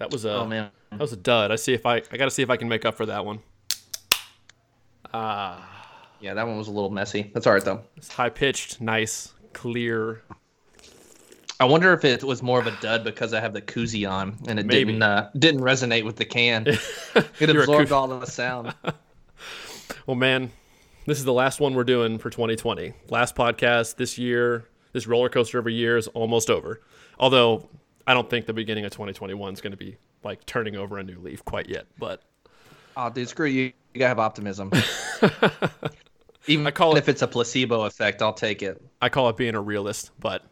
That was a Oh man. that was a dud. I see if I I got to see if I can make up for that one. Ah, Yeah, that one was a little messy. That's all right though. it's high pitched, nice, clear. I wonder if it was more of a dud because I have the koozie on and it Maybe. didn't uh, didn't resonate with the can. It absorbed all of the sound. Well, man, this is the last one we're doing for 2020. Last podcast this year. This roller coaster of a year is almost over. Although I don't think the beginning of 2021 is going to be like turning over a new leaf quite yet. But Oh, dude, screw you. You gotta have optimism. Even I call it- if it's a placebo effect, I'll take it. I call it being a realist. But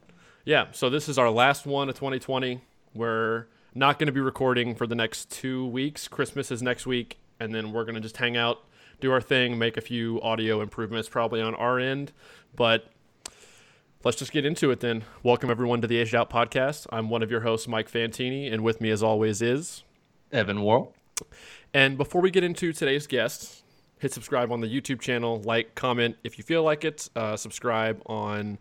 yeah, so this is our last one of 2020. We're not going to be recording for the next two weeks. Christmas is next week, and then we're going to just hang out, do our thing, make a few audio improvements probably on our end. But let's just get into it then. Welcome everyone to the Aged Out Podcast. I'm one of your hosts, Mike Fantini, and with me as always is. Evan Worrell. And before we get into today's guest, hit subscribe on the YouTube channel, like, comment if you feel like it, uh, subscribe on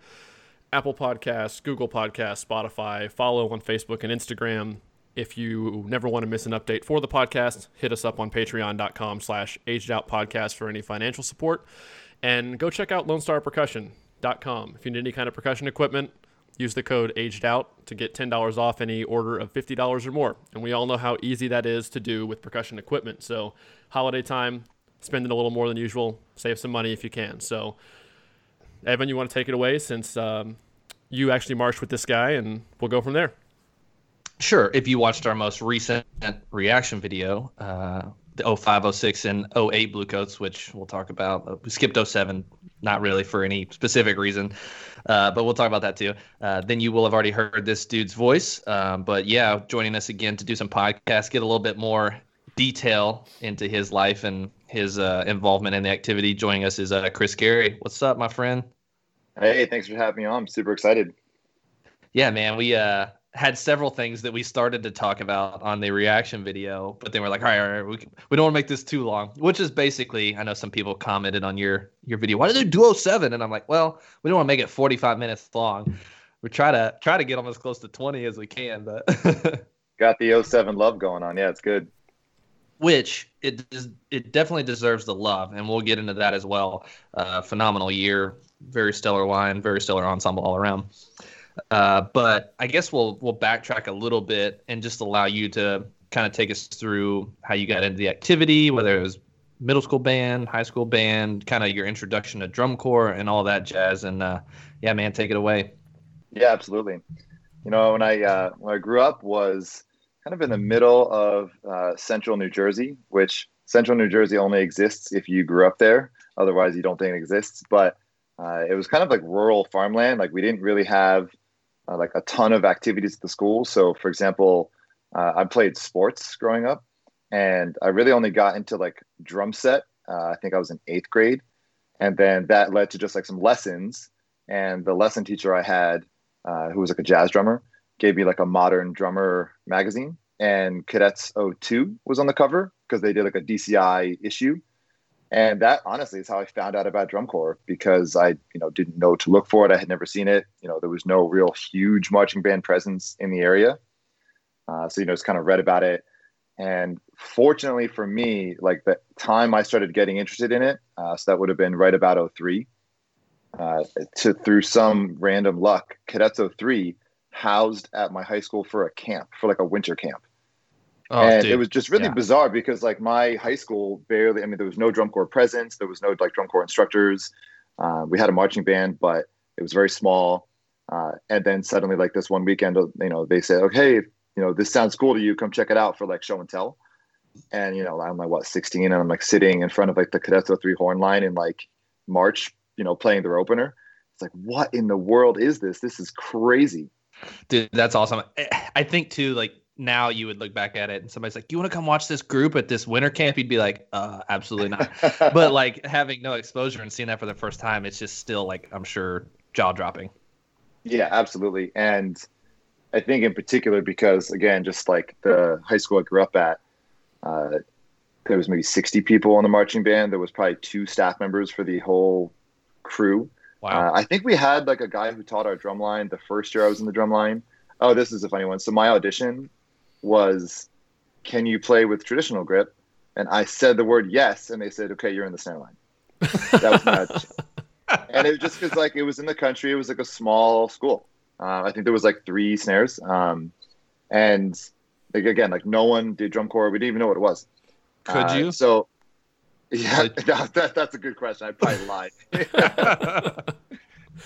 Apple Podcasts, Google Podcasts, Spotify, follow on Facebook and Instagram. If you never want to miss an update for the podcast, hit us up on patreon.com slash aged out podcast for any financial support. And go check out If you need any kind of percussion equipment, use the code aged out to get $10 off any order of $50 or more. And we all know how easy that is to do with percussion equipment. So, holiday time, spending a little more than usual, save some money if you can. So, Evan, you want to take it away since um, you actually marched with this guy, and we'll go from there. Sure. If you watched our most recent reaction video, uh, the 05, 06, and 08 Bluecoats, which we'll talk about. Uh, We skipped 07, not really for any specific reason, uh, but we'll talk about that too. Uh, then you will have already heard this dude's voice. Um, but yeah, joining us again to do some podcasts, get a little bit more detail into his life and his uh, involvement in the activity. Joining us is uh, Chris Garay. What's up, my friend? Hey, thanks for having me on. I'm super excited. Yeah, man, we uh had several things that we started to talk about on the reaction video, but then we're like, all right, all right, we, we don't want to make this too long. Which is basically, I know some people commented on your your video, why did they do 07? And I'm like, well, we don't want to make it 45 minutes long. We try to try to get them as close to 20 as we can, but Got the 07 love going on. Yeah, it's good. which it it definitely deserves the love, and we'll get into that as well. Uh, phenomenal year, very stellar line, very stellar ensemble all around. Uh, but I guess we'll we'll backtrack a little bit and just allow you to kind of take us through how you got into the activity, whether it was middle school band, high school band, kind of your introduction to drum corps and all that jazz. And uh, yeah, man, take it away. Yeah, absolutely. You know, when I uh, when I grew up was kind of in the middle of uh, central New Jersey, which central New Jersey only exists if you grew up there. Otherwise, you don't think it exists. But uh, it was kind of like rural farmland. Like we didn't really have uh, like a ton of activities at the school. So, for example, uh, I played sports growing up, and I really only got into like drum set. Uh, I think I was in eighth grade, and then that led to just like some lessons. And the lesson teacher I had, uh, who was like a jazz drummer, gave me like a modern drummer magazine, and Cadets 02 was on the cover because they did like a DCI issue. And that honestly is how I found out about drum corps because I, you know, didn't know to look for it. I had never seen it. You know, there was no real huge marching band presence in the area. Uh, so, you know, just kind of read about it. And fortunately for me, like the time I started getting interested in it, uh, so that would have been right about 03, uh, to through some random luck, Cadets 03 housed at my high school for a camp, for like a winter camp Oh, and dude. it was just really Yeah. bizarre because like my high school barely i mean there was no drum corps presence. There was no like drum corps instructors. Uh, we had a marching band but it was very small. Uh, and then suddenly like this one weekend you know they said okay you know this sounds cool to you. Come check it out for like show and tell. And you know i'm like what 16 and i'm like sitting in front of like the cadets 03 horn line in like march you know playing their opener. It's like what in the world is this? This is crazy. Dude, that's awesome. I think too, like now you would look back at it and somebody's like, "You want to come watch this group at this winter camp?" You'd be like, "Uh, absolutely not." but like having no exposure and seeing that for the first time, it's just still like I'm sure jaw dropping. Yeah, absolutely. And I think in particular because again, just like the high school I grew up at, uh, there was maybe 60 people in the marching band. There was probably two staff members for the whole crew. Wow. Uh, I think we had like a guy who taught our drum line the first year I was in the drum line. Oh, this is a funny one. So my audition was "Can you play with traditional grip?" And I said the word yes, and they said, "Okay, you're in the snare line." That was my and it was just because like it was in the country, it was like a small school. Uh, I think there was like three snares, um, and like again, like no one did drum corps. We didn't even know what it was. Could Uh, you? So, yeah, Like- that, that, that's a good question. I probably lied.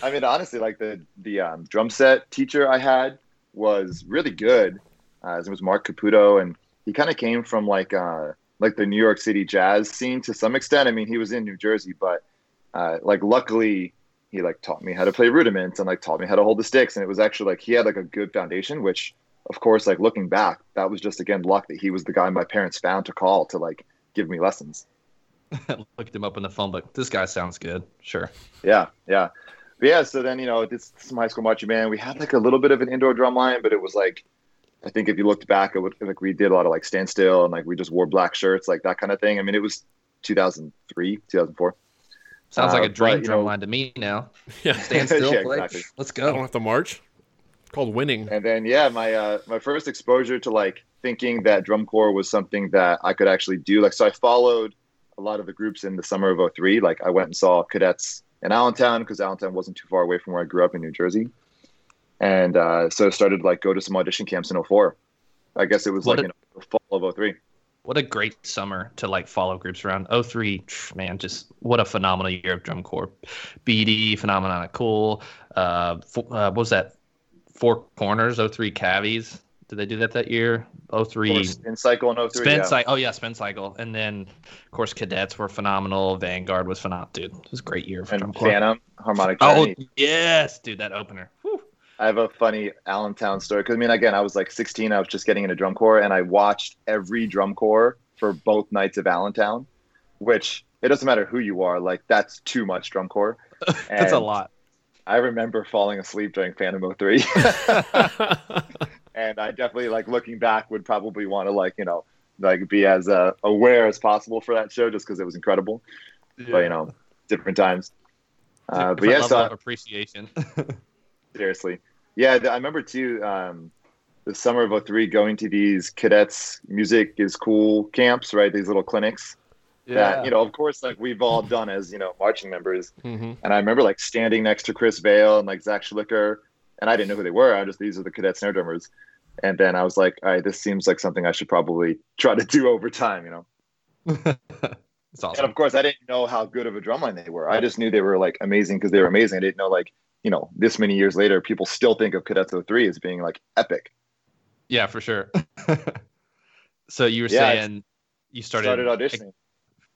I mean, honestly, like the the um, drum set teacher I had was really good. Uh, his name was Mark Caputo, and he kind of came from like uh, like the New York City jazz scene to some extent. I mean, he was in New Jersey, but uh, like luckily he like taught me how to play rudiments and like taught me how to hold the sticks, and it was actually like he had like a good foundation. Which, of course, like looking back, that was just again luck that he was the guy my parents found to call to like give me lessons. Looked him up in the phone book. This guy sounds good. Sure. Yeah, yeah. But yeah, so then, you know, this some high school marching band. We had like a little bit of an indoor drum line, but it was like I think if you looked back, it would like we did a lot of like standstill and like we just wore black shirts, like that kind of thing. I mean, it was 2003, 2004. Sounds like Uh, a dream but, you drum know- line to me now. yeah. Stand still, Yeah, exactly. Let's go. I don't have to march. It's called winning. And then yeah, my uh, my first exposure to like thinking that drum corps was something that I could actually do. Like so, I followed a lot of the groups in the summer of 03. Like I went and saw cadets in Allentown because Allentown wasn't too far away from where I grew up in New Jersey. And uh, so I started like go to some audition camps in 04. I guess it was What like a- the fall of 03. What a great summer to like follow groups around. 03, man, just what a phenomenal year of drum corps. BD, phenomenon cool. Uh, fo- uh, what was that? Four corners, 03 cavies. Did they do that that year? 03 Or Spin cycle in 03. Spin yeah. cycle. Oh yeah, spin cycle. And then of course cadets were phenomenal. Vanguard was phenomenal. Dude, it was a great year for drum And corps. Phantom, Harmonic Oh yes, dude, that opener. I have a funny Allentown story because I mean, again, I was like 16. I was just getting into drum corps, and I watched every drum corps for both nights of Allentown. Which it doesn't matter who you are, like that's too much drum corps. That's a lot. I remember falling asleep during Phantom 03, and I definitely like looking back would probably want to like you know like be as uh, aware as possible for that show just because it was incredible. But you know, different times. Uh, but Different yeah, so appreciation. Seriously. Yeah, I remember too, um, the summer of 03 going to these cadets music is cool camps, right? These little clinics yeah. that, you know, of course, like we've all done as, you know, marching members. hmm And I remember like standing next to Chris Vale and like Zach Schlicker, and I didn't know who they were. I just, these are the cadet snare drummers. And then I was like, all right, this seems like something I should probably try to do over time, you know? it's And of course, I didn't know how good of a drumline they were. I just knew they were like amazing because they were amazing. I didn't know like, you know, this many years later, people still think of Cadets 03 as being like epic. Yeah, for sure. so you were Yeah, saying you started, started, auditioning,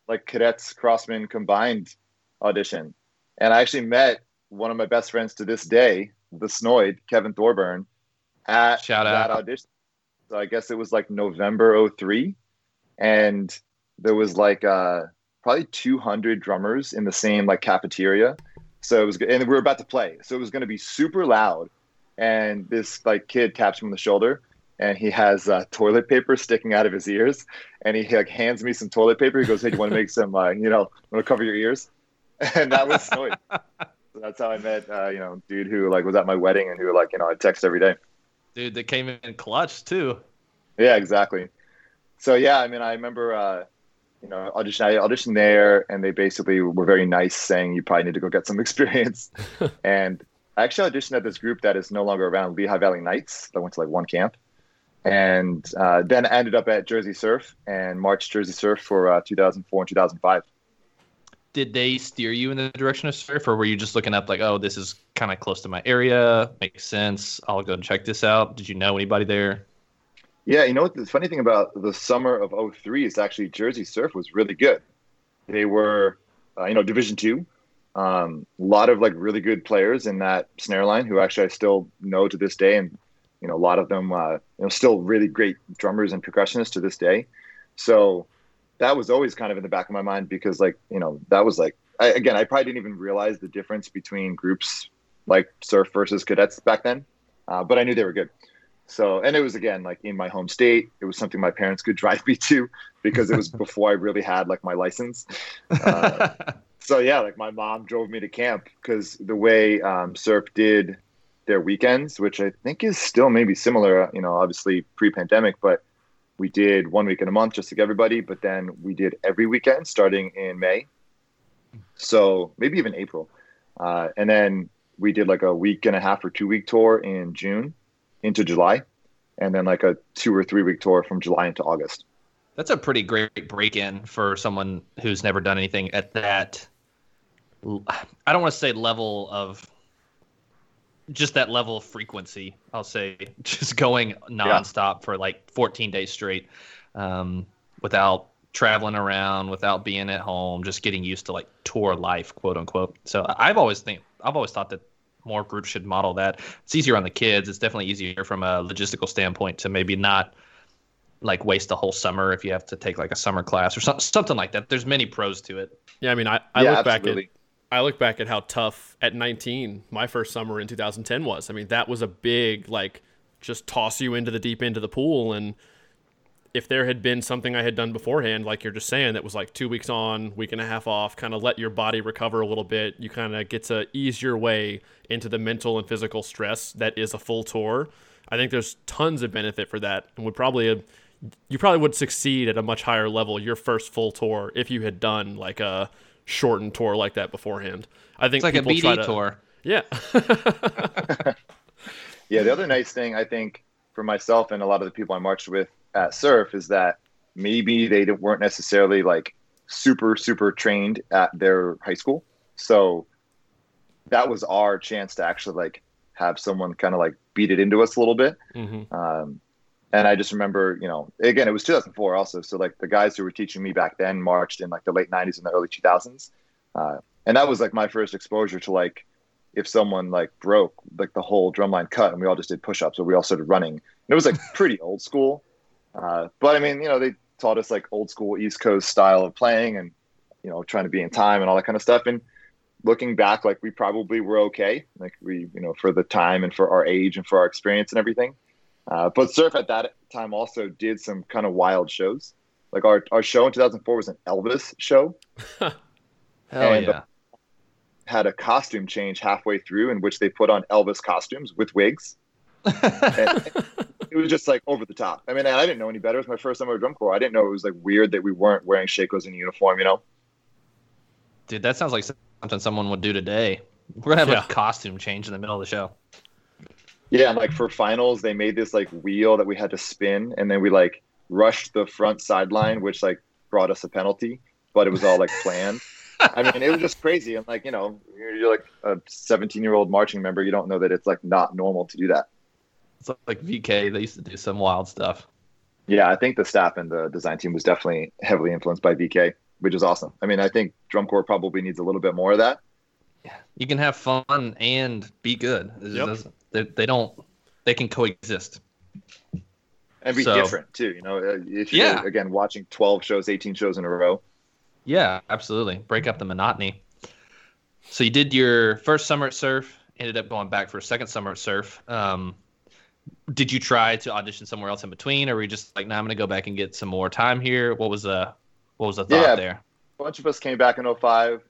like cadets crossman combined audition, and I actually met one of my best friends to this day, the Snoid, Kevin Thorburn, at Shout that out. audition. So I guess it was like November 03, and there was like uh, probably 200 drummers in the same like cafeteria. So it was, and we were about to play, so it was going to be super loud. And this like kid taps me on the shoulder, and he has uh, toilet paper sticking out of his ears, and he like hands me some toilet paper. He goes, "Hey, do you want to make some? Uh, you know, want to cover your ears?" And that was so that's how I met, uh, you know, dude who like was at my wedding and who like you know I text every day. Dude, that came in clutch too. Yeah, exactly. So yeah, I mean, I remember, uh, you know, audition. I auditioned there, and they basically were very nice, saying you probably need to go get some experience. and I actually auditioned at this group that is no longer around, Lehigh Valley Knights. I went to like one camp, and uh, then I ended up at Jersey Surf and marched Jersey Surf for uh, 2004 and 2005. Did they steer you in the direction of surf, or were you just looking up like, oh, this is kind of close to my area, makes sense. I'll go and check this out. Did you know anybody there? Yeah, you know what? The funny thing about the summer of 03 is actually Jersey Surf was really good. They were, uh, you know, Division Two. Um, a lot of like really good players in that snare line who actually I still know to this day, and you know, a lot of them, uh, you know, still really great drummers and percussionists to this day. So that was always kind of in the back of my mind because, like, you know, that was like, I, again, I probably didn't even realize the difference between groups like surf versus cadets back then, uh, but I knew they were good. So, and it was again like in my home state. It was something my parents could drive me to because it was before I really had like my license. Uh, so yeah, like my mom drove me to camp because the way um, Surf did their weekends, which I think is still maybe similar, you know, obviously pre-pandemic, but we did one week in a month just like everybody, but then we did every weekend starting in May. So maybe even April. Uh, and then we did like a week and a half or two week tour in June into July. And then like a two or three week tour from July into August. That's a pretty great break in for someone who's never done anything at that. I don't want to say level of just that level of frequency. I'll say just going nonstop yeah. for like 14 days straight, um, without traveling around, without being at home, just getting used to like tour life, quote unquote. So I've always think I've always thought that more groups should model that. It's easier on the kids. It's definitely easier from a logistical standpoint to maybe not like waste a whole summer if you have to take like a summer class or so, something like that. There's many pros to it. Yeah, I mean, I, I yeah, look absolutely. back at I look back at how tough at 19 my first summer in 2010 was. I mean, that was a big like just toss you into the deep end of the pool and if there had been something I had done beforehand, like you're just saying, that was like two weeks on, week and a half off, kind of let your body recover a little bit, you kind of get to ease your way into the mental and physical stress that is a full tour. I think there's tons of benefit for that, and would probably you probably would succeed at a much higher level your first full tour if you had done like a shortened tour like that beforehand. I think it's like a BD to, tour. Yeah. yeah. The other nice thing I think for myself and a lot of the people I marched with at Surf is that maybe they weren't necessarily like super super trained at their high school, so that was our chance to actually like have someone kind of like beat it into us a little bit. Mm-hmm. Um, and I just remember, you know, again, it was 2004 also. So like the guys who were teaching me back then marched in like the late 90s and the early 2000s. Uh, and that was like my first exposure to like if someone like broke like the whole drumline cut and we all just did push-ups or we all started running. And it was like pretty old school. Uh, but I mean, you know, they taught us like old school East Coast style of playing and, you know, trying to be in time and all that kind of stuff. And looking back, like we probably were okay. Like we, you know, for the time and for our age and for our experience and everything. Uh, but Surf at that time also did some kind of wild shows. Like our, our show in 2004 was an Elvis show. Hell and, yeah. had a costume change halfway through in which they put on Elvis costumes with wigs. it was just like over the top. I mean, I didn't know any better. It was my first summer drum corps. I didn't know it was like weird that we weren't wearing shakos in uniform, you know? Dude, that sounds like something someone would do today. We're gonna have yeah. a costume change in the middle of the show. Yeah, and like for finals, they made this like wheel that we had to spin, and then we like rushed the front sideline, which like brought us a penalty, but it was all like planned. I mean, it was just crazy. And like, you know, you're like a 17 year old marching member. You don't know that it's like not normal to do that. It's like VK. They used to do some wild stuff. Yeah, I think the staff and the design team was definitely heavily influenced by VK, which is awesome. I mean, I think drum corps probably needs a little bit more of that. Yeah, you can have fun and be good. Yep. They, they don't. They can coexist. And be so, different too. You know, uh, if you're yeah. again watching 12 shows, 18 shows in a row. Yeah, absolutely. Break up the monotony. So you did your first summer at Surf. Ended up going back for a second summer at Surf. Um, did you try to audition somewhere else in between, or were you just like, "No, nah, I'm going to go back and get some more time here"? What was the what was the thought yeah, there? A bunch of us came back in 05.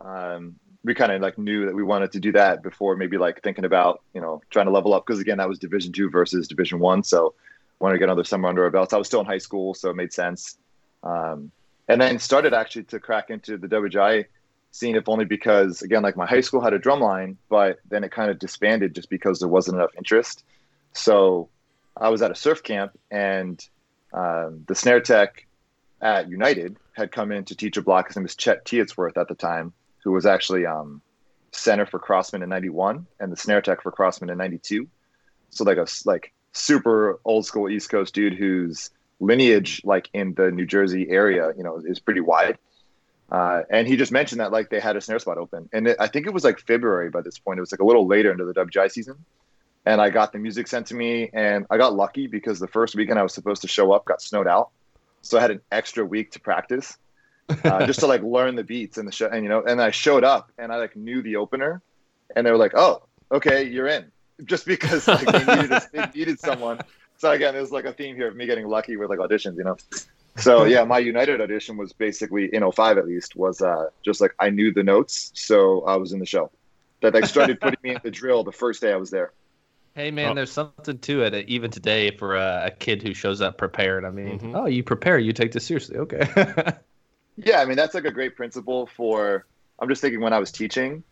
Um, we kind of like knew that we wanted to do that before maybe like thinking about you know trying to level up because again that was division two versus division one so wanted to get another summer under our belts i was still in high school so it made sense um, and then started actually to crack into the wgi scene if only because again like my high school had a drum line but then it kind of disbanded just because there wasn't enough interest so i was at a surf camp and um, the snare tech at united had come in to teach a block his name was chet teatsworth at the time who was actually um, center for Crossman in '91 and the snare tech for Crossman in '92. So like a like super old school East Coast dude whose lineage, like in the New Jersey area, you know, is pretty wide. Uh, and he just mentioned that like they had a snare spot open, and it, I think it was like February by this point. It was like a little later into the WGI season, and I got the music sent to me, and I got lucky because the first weekend I was supposed to show up got snowed out, so I had an extra week to practice uh, just to like learn the beats and the show. And you know, and I showed up and I like knew the opener, and they were like, "Oh, okay, you're in," just because like they needed, a, they needed someone. So again, there's like a theme here of me getting lucky with like auditions, you know. So yeah, my United audition was basically in 05 at least was uh, just like I knew the notes, so I was in the show. That they started putting me in the drill the first day I was there. Hey man, Oh. there's something to it. uh, Even today, for a, a kid who shows up prepared, I mean, Mhm. oh, you prepare, you take this seriously. Okay. Yeah, I mean that's like a great principle for. I'm just thinking when I was teaching,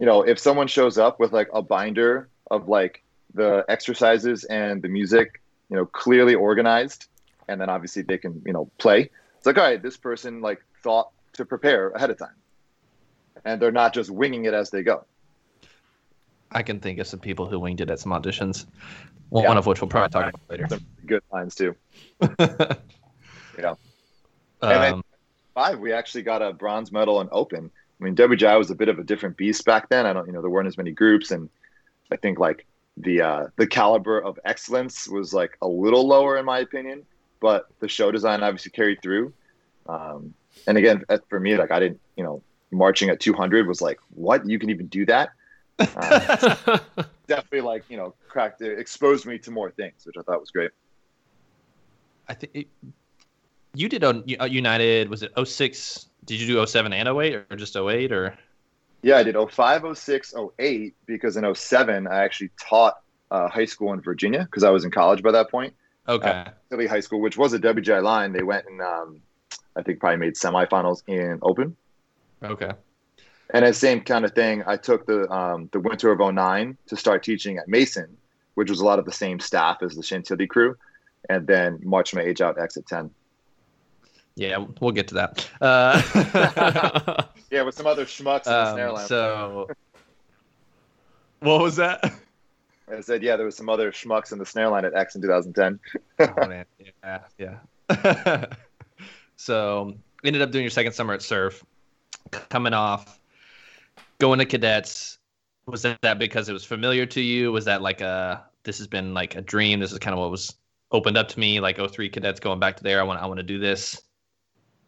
you know, if someone shows up with like a binder of like the exercises and the music, you know, clearly organized, and then obviously they can you know play. It's like all right, this person like thought to prepare ahead of time, and they're not just winging it as they go. I can think of some people who winged it at some auditions. One Yeah. of which we'll probably talk about later. Some good lines too. Yeah. And then- um, Five, we actually got a bronze medal in open. I mean, WGI was a bit of a different beast back then. I don't, you know, there weren't as many groups, and I think like the uh, the caliber of excellence was like a little lower in my opinion. But the show design obviously carried through. Um, and again, for me, like I didn't, you know, marching at 200 was like, what? You can even do that? Uh, definitely, like you know, cracked, it exposed me to more things, which I thought was great. I think you did on United. Was it 06? Did you do 07 and 08 or just 08 or? Yeah, I did 05, 06, 08 because in 07 I actually taught uh, high school in Virginia because I was in college by that point. Okay. Chantilly High School, which was a WGI line. They went and um, I think probably made semifinals in Open. okay. And the same kind of thing, I took the um, the winter of 09 to start teaching at Mason, which was a lot of the same staff as the Chantilly crew, and then marched my age out X in 10. Yeah, we'll get to that. Uh, Yeah, with some other schmucks in the snare um, line. so, what was that? I said, yeah, there was some other schmucks in the snare line at X in 2010. oh man, yeah, yeah. so ended up doing your second summer at Surf, coming off, going to cadets. Was that, that because it was familiar to you? Was that like a this has been like a dream? This is kind of what was opened up to me. Like 03 cadets going back to there. I want I want to do this.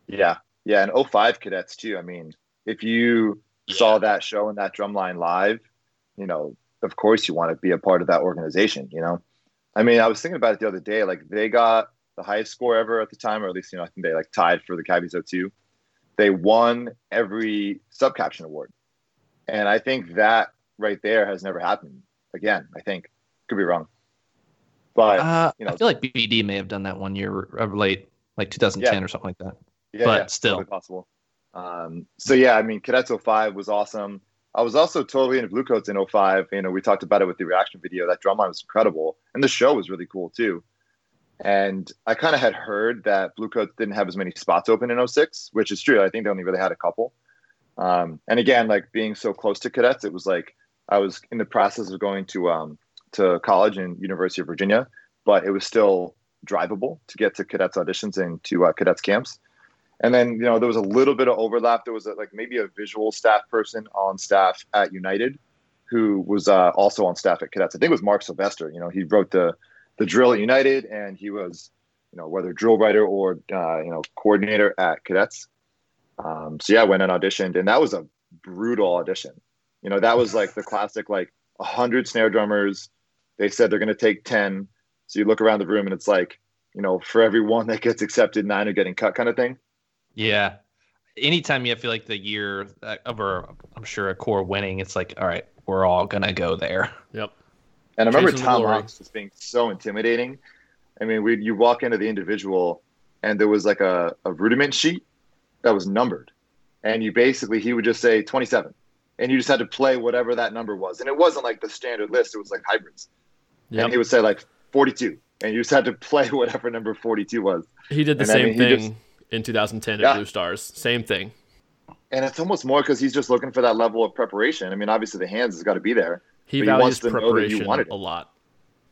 Yeah, yeah, and 05 cadets too. I mean, if you saw that show and that drumline live, you know, of course you want to be a part of that organization. You know, I mean, I was thinking about it the other day. Like they got the highest score ever at the time, or at least you know, I think they like tied for the Cavies 02. They won every sub caption award, and I think that right there has never happened again. I think could be wrong, but Uh, you know- I feel like BD may have done that one year uh, late, like 2010 or something like that. yeah, but yeah, still. totally possible. Um, so yeah, I mean, Cadets 05 was awesome. I was also totally into Bluecoats in 05. You know, we talked about it with the reaction video. That drumline was incredible, and the show was really cool too. And I kind of had heard that Bluecoats didn't have as many spots open in 06, which is true. I think they only really had a couple. Um, and again, like being so close to cadets, it was like I was in the process of going to um, to college in University of Virginia, but it was still drivable to get to cadets auditions and to uh, cadets camps. And then, you know, there was a little bit of overlap. There was a, like maybe a visual staff person on staff at United who was uh, also on staff at cadets. I think it was Mark Sylvester. You know, he wrote the the drill at United, and he was, you know, whether drill writer or uh, you know coordinator at cadets. Um, so yeah, I went and auditioned, and that was a brutal audition. You know, that was like the classic like a hundred snare drummers. They said they're going to take ten. So you look around the room, and it's like, you know, for every one that gets accepted, nine are getting cut, kind of thing. Yeah. Anytime you feel like the year uh, over, I'm sure a core winning, it's like, all right, we're all gonna go there. Yep. And I remember Chasing the Tom glory. Aungst just being so intimidating. I mean, we you walk into the individual, and there was like a, a rudiment sheet that was numbered, and you basically he would just say 27, and you just had to play whatever that number was, and it wasn't like the standard list; it was like hybrids, Yep. and he would say like 42, and you just had to play whatever number 42 was. He did the And I same mean, thing just- in 2010 Yeah. at Blue Stars. Same thing. And it's almost more because he's just looking for that level of preparation. I mean, obviously the hands has got to be there. He But he values wants to know that you preparation wanted a lot.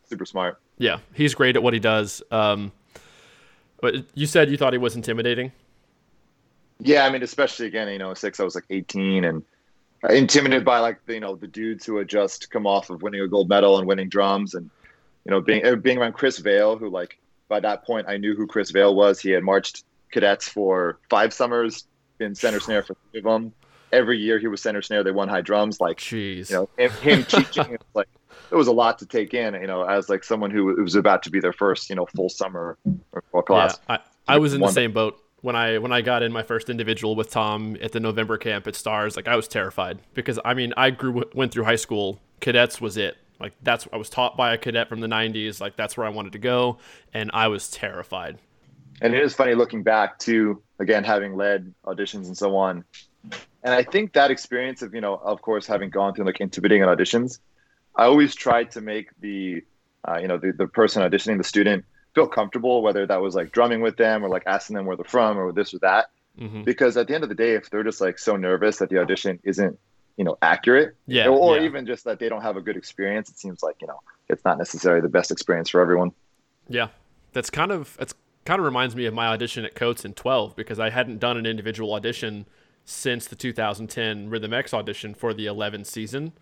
Super smart. Yeah, he's great at what he does. Um, but you said you thought he was intimidating. Yeah, I mean, especially again, you know, six, I was like 18 and intimidated by like, you know, the dudes who had just come off of winning a gold medal and winning drums and, you know, being, uh, being around Chris Vale, who like, by that point, I knew who Chris Vale was. He had marched cadets for five summers, been center snare for three of them. Every year he was center snare. They won high drums. Like, Jeez. you know, him, him teaching, it was like, it was a lot to take in, you know, as like someone who was about to be their first, you know, full summer or class. Yeah, I, I was in the same boat when I when I got in my first individual with Tom at the November camp at Stars. Like I was terrified because I mean I grew went through high school. Cadets was it. Like that's I was taught by a cadet from the 90s. Like that's where I wanted to go, and I was terrified. And it is funny looking back to again having led auditions and so on. And I think that experience of you know, of course, having gone through like intimidating auditions, I always tried to make the uh, you know the, the person auditioning the student feel comfortable, whether that was like drumming with them or like asking them where they're from or this or that. Mm-hmm. Because at the end of the day, if they're just like so nervous that the audition isn't you know accurate yeah or yeah. even just that they don't have a good experience it seems like you know it's not necessarily the best experience for everyone yeah that's kind of it's kind of reminds me of my audition at Coats in 12 because i hadn't done an individual audition since the 2010 rhythm x audition for the 11 season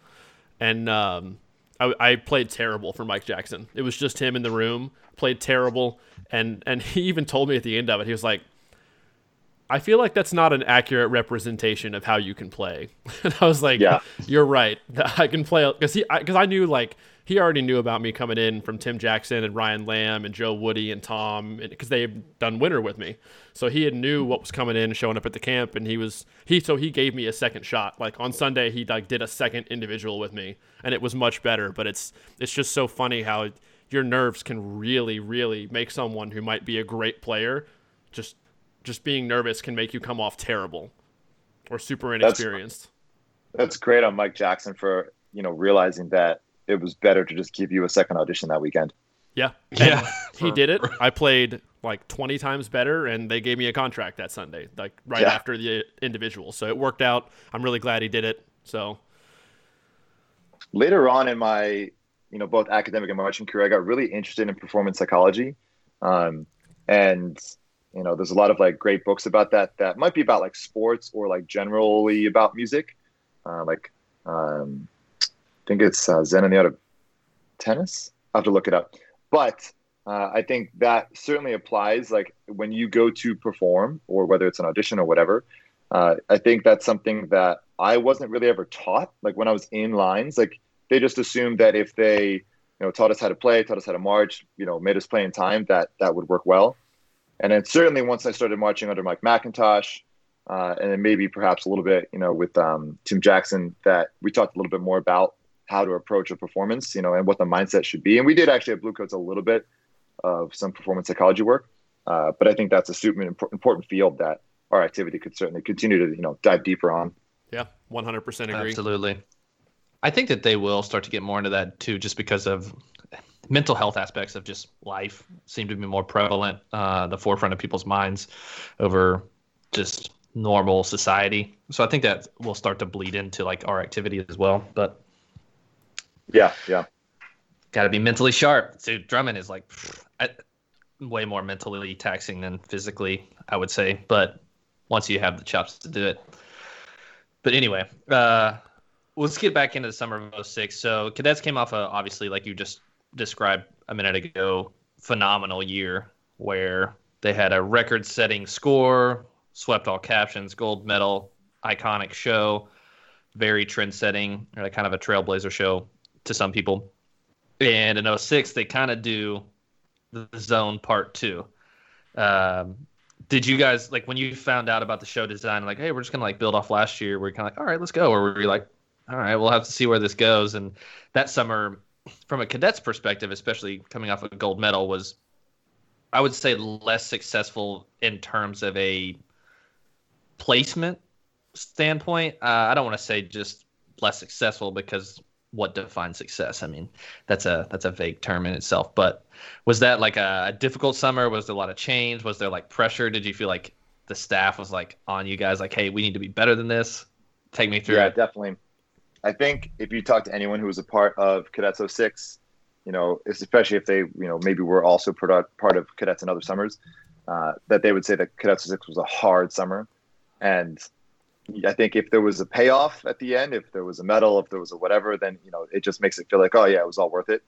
and um, I, I played terrible for mike jackson it was just him in the room played terrible and and he even told me at the end of it he was like I feel like that's not an accurate representation of how you can play. and I was like, yeah. you're right. I can play because he because I, I, knew like he already knew about me coming in from Tim Jackson and Ryan Lamb and Joe Woody and Tom because they had done winter with me. So he had knew what was coming in and showing up at the camp, and he was he so he gave me a second shot. Like on Sunday, he like did a second individual with me, and it was much better. But it's it's just so funny how your nerves can really really make someone who might be a great player just just being nervous can make you come off terrible or super inexperienced. That's, that's great on Mike Jackson for you know realizing that it was better to just give you a second audition that weekend. Yeah, yeah, he did it. I played like 20 times better, and they gave me a contract that Sunday, like right yeah. after the individual. So it worked out. I'm really glad he did it. So later on in my you know both academic and marching career, I got really interested in performance psychology, um, and you know there's a lot of like great books about that that might be about like sports or like generally about music uh, like um, i think it's uh, zen and the art of tennis? I have to look it up. But uh, i think that certainly applies like when you go to perform or whether it's an audition or whatever uh, i think that's something that i wasn't really ever taught like when i was in lines. Like they just assumed that if they you know taught us how to play taught us how to march you know made us play in time that that would work well. And then certainly once I started marching under Mike McIntosh, uh, and then maybe perhaps a little bit, you know, with um, Tim Jackson, that we talked a little bit more about how to approach a performance, you know, and what the mindset should be. And we did actually at Bluecoats a little bit of some performance psychology work, uh, but I think that's a super important field that our activity could certainly continue to, you know, dive deeper on. Yeah, 100% agree. Absolutely. I think that they will start to get more into that too, just because of mental health aspects of just life seem to be more prevalent, uh, the forefront of people's minds over just normal society. So I think that will start to bleed into like our activity as well. But yeah, yeah, got to be mentally sharp. Dude, Drummond is like I, way more mentally taxing than physically, I would say. But once you have the chops to do it. But anyway, uh, let's get back into the summer of 06. So cadets came off a obviously like you just described a minute ago, phenomenal year where they had a record setting score, swept all captions, gold medal, iconic show, very trend setting, or kind of a trailblazer show to some people. And in 06, they kind of do the zone part two. Um, did you guys like when you found out about the show design, like, hey, we're just gonna like build off last year? We're kind of like, all right, let's go, or were you like, all right, we'll have to see where this goes? And that summer, from a cadet's perspective, especially coming off a gold medal, was I would say less successful in terms of a placement standpoint. Uh, I don't want to say just less successful because what defines success? I mean, that's a that's a vague term in itself. But was that like a, a difficult summer? Was there a lot of change? Was there like pressure? Did you feel like the staff was like on you guys, like, hey, we need to be better than this? Take me through. Yeah, it. definitely. I think if you talk to anyone who was a part of Cadets 06, you know, especially if they, you know, maybe were also part of Cadets in other summers, uh, that they would say that Cadets 06 was a hard summer. And I think if there was a payoff at the end, if there was a medal, if there was a whatever, then, you know, it just makes it feel like, oh, yeah, it was all worth it.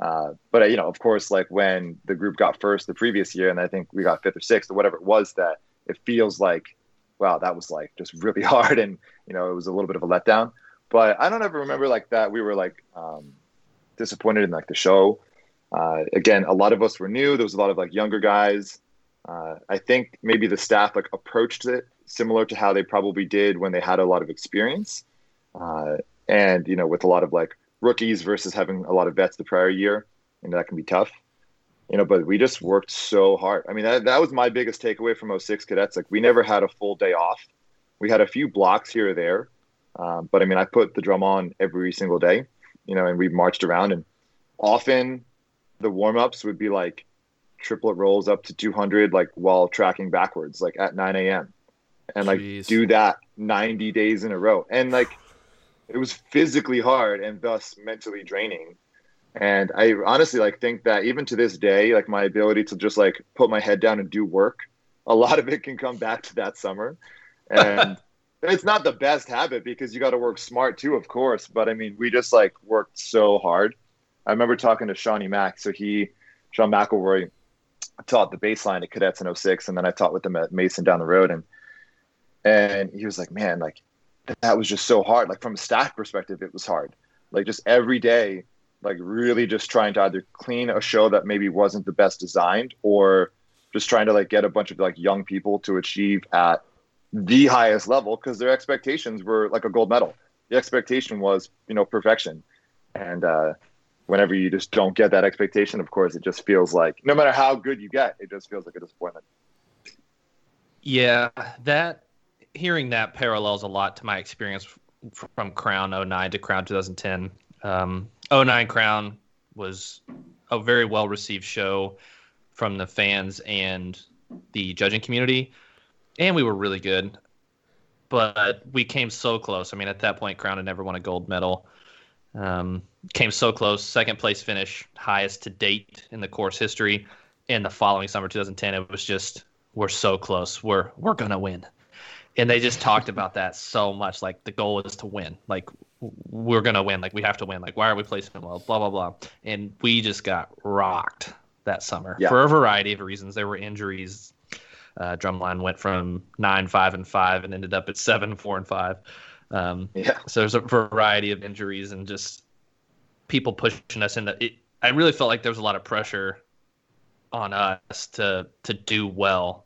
Uh, but, uh, you know, of course, like when the group got first the previous year, and I think we got fifth or sixth or whatever it was, that it feels like, wow, that was like just really hard. And, you know, it was a little bit of a letdown. But I don't ever remember like that. We were like um, disappointed in like the show. Uh, again, a lot of us were new. There was a lot of like younger guys. Uh, I think maybe the staff like approached it similar to how they probably did when they had a lot of experience, uh, and you know, with a lot of like rookies versus having a lot of vets the prior year, and that can be tough. You know, but we just worked so hard. I mean, that, that was my biggest takeaway from 06 cadets. Like, we never had a full day off. We had a few blocks here or there, um, but I mean, I put the drum on every single day, you know, and we marched around. And often the warm ups would be like triplet rolls up to 200, like while tracking backwards, like at 9 a.m. And like Jeez. do that 90 days in a row. And like, it was physically hard and thus mentally draining and i honestly like think that even to this day like my ability to just like put my head down and do work a lot of it can come back to that summer and it's not the best habit because you got to work smart too of course but i mean we just like worked so hard i remember talking to shawnee mack so he sean mcelroy taught the baseline at cadets in 06 and then i taught with them at mason down the road and and he was like man like that was just so hard. Like from a staff perspective, it was hard. Like just every day, like really just trying to either clean a show that maybe wasn't the best designed or just trying to like get a bunch of like young people to achieve at the highest level because their expectations were like a gold medal. The expectation was, you know, perfection. And uh whenever you just don't get that expectation, of course, it just feels like no matter how good you get, it just feels like a disappointment. Yeah, that hearing that parallels a lot to my experience from Crown 09 to Crown 2010. Um, 09 Crown was a very well received show from the fans and the judging community, and we were really good. But we came so close. I mean, at that point, Crown had never won a gold medal. Um, came so close, second place finish, highest to date in the course history. And the following summer, 2010, it was just we're so close. We're we're gonna win and they just talked about that so much. Like the goal is to win. Like we're gonna win. Like we have to win. Like why are we placing well? Blah blah blah. And we just got rocked that summer Yeah. for a variety of reasons. There were injuries. Uh, Drumline went from nine five and five and ended up at seven four and five. Um, Yeah. so there's a variety of injuries and just people pushing us into it. I really felt like there was a lot of pressure on us to to do well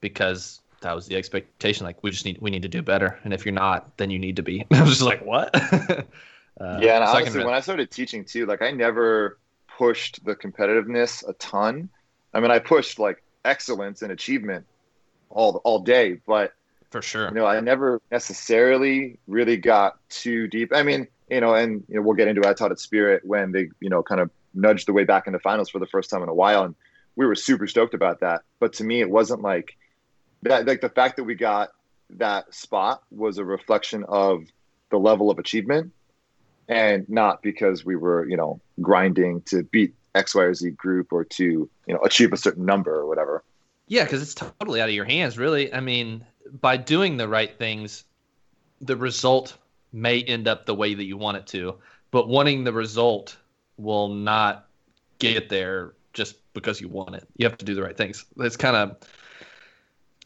because that was the expectation. Like we just need we need to do better, and if you're not, then you need to be. I was just like, what? uh, yeah, and so I honestly, can- when I started teaching too, like I never pushed the competitiveness a ton. I mean, I pushed like excellence and achievement all all day, but for sure. you know, I never necessarily really got too deep. I mean, you know, and you know, we'll get into it. I taught at Spirit when they, you know, kind of nudged the way back in the finals for the first time in a while, and we were super stoked about that. But to me, it wasn't like that. Like the fact that we got that spot was a reflection of the level of achievement, and not because we were, you know, grinding to beat X, Y, or Z group or to, you know, achieve a certain number or whatever. Yeah, because it's totally out of your hands, really. I mean, by doing the right things, the result may end up the way that you want it to, but wanting the result will not get there just because you want it. You have to do the right things. It's kind of,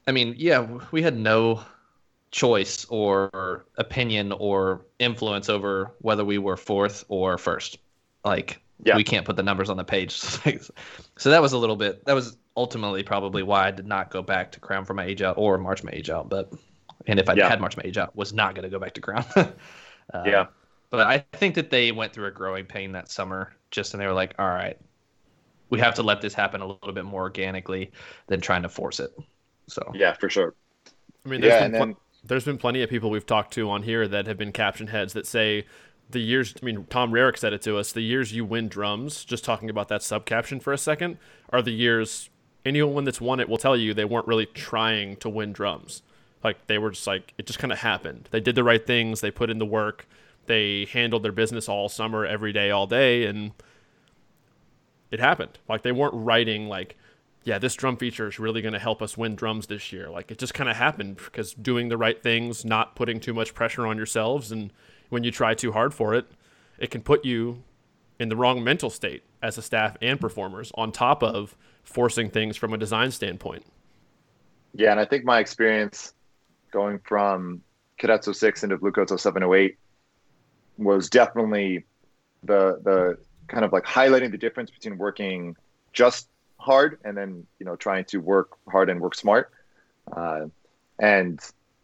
I mean, yeah, we had no choice or opinion or influence over whether we were fourth or first. Like, Yeah. we can't put the numbers on the page. so that was a little bit, that was ultimately probably why I did not go back to Crown for my age out or March my age out. But, and if I Yeah. had March my age out, was not going to go back to Crown. uh, Yeah. But I think that they went through a growing pain that summer, just and they were like, all right, we have to let this happen a little bit more organically than trying to force it. So, Yeah, for sure. I mean, there's Yeah, been and pl- then there's been plenty of people we've talked to on here that have been caption heads that say the years. I mean, Tom Rarick said it to us. The years you win drums, just talking about that sub caption for a second, are the years anyone that's won it will tell you they weren't really trying to win drums. Like they were just like it just kind of happened. They did the right things. They put in the work. They handled their business all summer, every day, all day, and it happened. Like they weren't writing like, yeah, this drum feature is really going to help us win drums this year. Like it just kind of happened because doing the right things, not putting too much pressure on yourselves, and when you try too hard for it, it can put you in the wrong mental state as a staff and performers. On top of forcing things from a design standpoint. Yeah, and I think my experience going from Cadets 06 into Bluecoats 0708 was definitely the the kind of like highlighting the difference between working just hard and then you know trying to work hard and work smart. Uh, and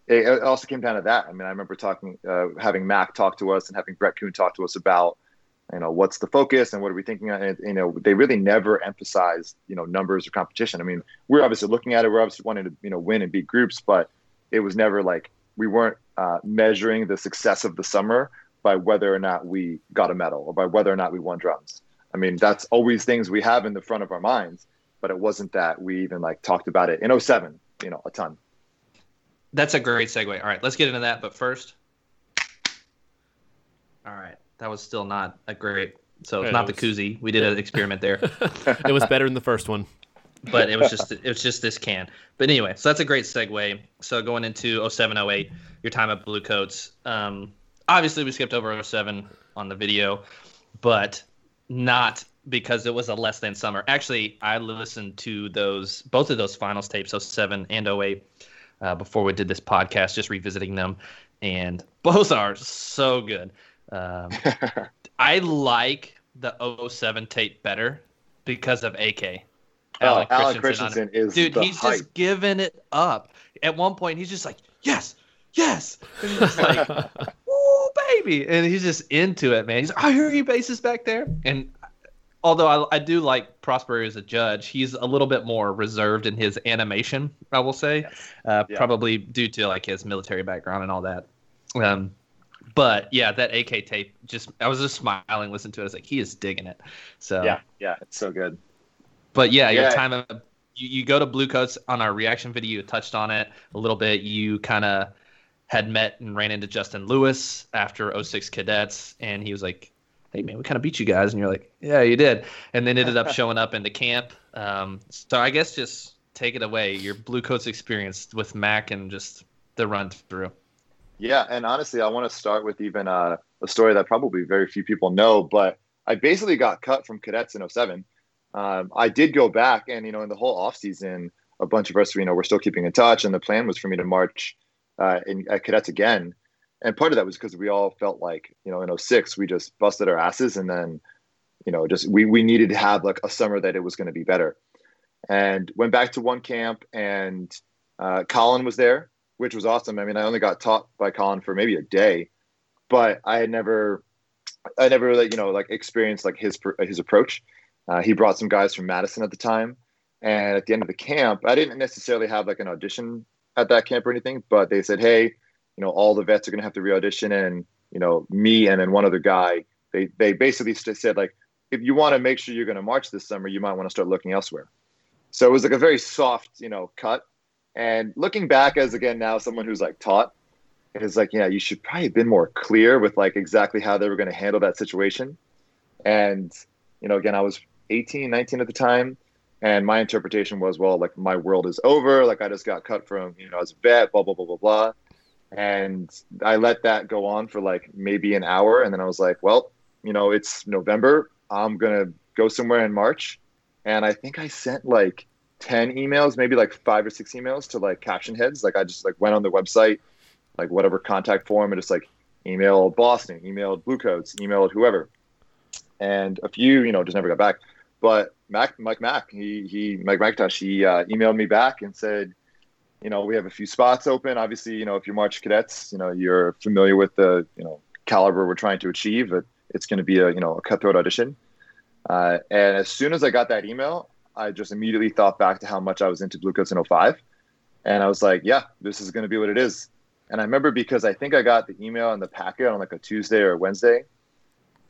it, it also came down to that. I mean, I remember talking, uh, having Mac talk to us and having Brett Kuhn talk to us about you know, what's the focus and what are we thinking? And you know, they really never emphasized you know numbers or competition. I mean, we're obviously looking at it. We're obviously wanting to you know win and beat groups, but it was never like we weren't uh, measuring the success of the summer by whether or not we got a medal or by whether or not we won drums. I mean, that's always things we have in the front of our minds, but it wasn't that we even like talked about it in 07, you know, a ton. That's a great segue. All right, let's get into that. But first, all right, that was still not a great. So it's not was, the koozie. We did an experiment there. it was better than the first one. But it was just it was just this can. But anyway, so that's a great segue. So going into 07, 08, your time at Bluecoats. Um, obviously, we skipped over 07 on the video, but not because it was a less than summer. Actually, I listened to those both of those finals tapes, 07 and 08, uh, before we did this podcast, just revisiting them, and both are so good. Um, I like the 07 tape better because of AK. Alan, oh, Alan Christensen, is dude. he's hype. just giving it up. At one point, he's just like, "Yes, yes," and he's like, "Ooh, baby," and he's just into it, man. He's like, "I hear you basses back there," and although I, I do like Prosper as a judge, he's a little bit more reserved in his animation. I will say, yes. uh, yeah. probably due to like his military background and all that. Um, but yeah, that AK tape just I was just smiling listening to it. I was like, he is digging it. So yeah, yeah, it's so good. But yeah, yeah. your time of you, you go to Bluecoats on our reaction video. You touched on it a little bit. You kind of had met and ran into Justin Lewis after 06 cadets, and he was like, hey man, we kind of beat you guys, and you're like, yeah, you did, and then ended up showing up into camp. Um, so I guess just take it away, your Bluecoats experience with Mac and just the run through. Yeah, and honestly, I want to start with even uh, a story that probably very few people know, but I basically got cut from cadets in 07. Um, I did go back, and you know, in the whole off season, a bunch of us, you know, we're still keeping in touch, and the plan was for me to march uh, in at cadets again. And part of that was because we all felt like you know in 06 we just busted our asses and then you know just we we needed to have like a summer that it was going to be better. And went back to one camp and uh, colin was there which was awesome. I mean i only got taught by colin for maybe a day but i had never i never like you know like experienced like his his approach uh, he brought some guys from madison at the time and at the end of the camp i didn't necessarily have like an audition at that camp or anything but they said hey you know, all the vets are going to have to re-audition, and you know, me and then one other guy, they they basically said like, if you want to make sure you're going to march this summer, you might want to start looking elsewhere. So it was like a very soft, you know, cut. And looking back as again now someone who's like taught, it's like, yeah, you should probably have been more clear with like exactly how they were going to handle that situation. And, you know, again, I was 18, 19 at the time. And my interpretation was, well, like my world is over. Like I just got cut from, you know, as a vet, blah, blah, blah, blah, blah and I let that go on for like maybe an hour, and then I was like, well, you know, it's November. I'm gonna go somewhere in March, and I think I sent like ten emails, maybe like five or six emails to like caption heads. Like I just like went on the website, like whatever contact form, and just like emailed Boston, emailed Blue Bluecoats, emailed whoever, and a few, you know, just never got back. But Mac, Mike Mack, he he Mike McIntosh, he uh, emailed me back and said, you know, we have a few spots open. Obviously, you know, if you're March cadets, you know, you're familiar with the, you know, caliber we're trying to achieve. But it's going to be a, you know, a cutthroat audition. Uh, and as soon as I got that email, I just immediately thought back to how much I was into Bluecoats in 05. And I was like, yeah, this is going to be what it is. And I remember because I think I got the email and the packet on like a Tuesday or Wednesday.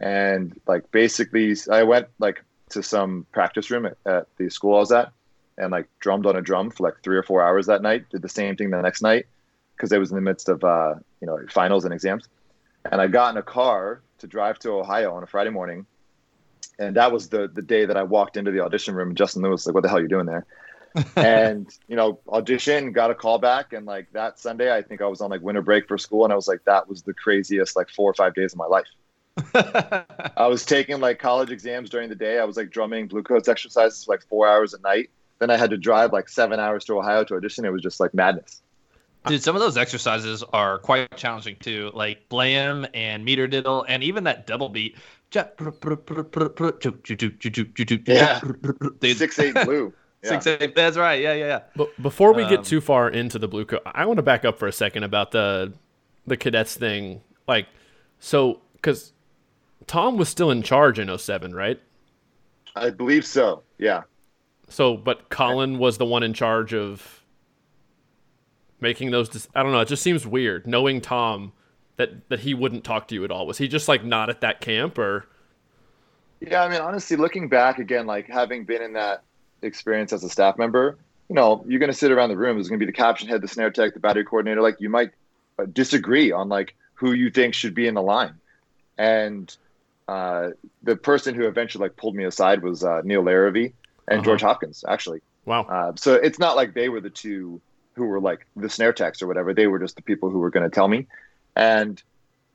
And like basically, I went like to some practice room at, at the school I was at and like drummed on a drum for like three or four hours that night. Did the same thing the next night because it was in the midst of uh, you know finals and exams. And I got in a car to drive to Ohio on a Friday morning, and that was the the day that I walked into the audition room. And Justin Lewis was like, "What the hell are you doing there?" and you know, audition, got a call back, and like that Sunday, I think I was on like winter break for school, and I was like, that was the craziest like four or five days of my life. I was taking like college exams during the day. I was like drumming Bluecoats exercises like four hours a night. Then I had to drive like seven hours to Ohio to audition. It was just like madness. Dude, some of those exercises are quite challenging too, like Blam and meter diddle, and even that double beat. Yeah, six eight blue. Yeah. Six eight. That's right. Yeah, yeah, yeah. But before we get um, too far into the Bluecoat, I want to back up for a second about the the cadets thing. Like, so because Tom was still in charge in 07, right? I believe so. Yeah. So, but Colin was the one in charge of making those. Dis- I don't know. It just seems weird knowing Tom that that he wouldn't talk to you at all. Was he just like not at that camp or? Yeah, I mean, honestly, looking back again, like having been in that experience as a staff member, you know, you're going to sit around the room. There's going to be the caption head, the snare tech, the battery coordinator. Like you might uh, disagree on like who you think should be in the line, and uh, the person who eventually like pulled me aside was uh, Neil Larrivee and uh-huh. George Hopkins, actually. Wow. Uh, so it's not like they were the two who were like the snare techs or whatever. They were just the people who were going to tell me. And,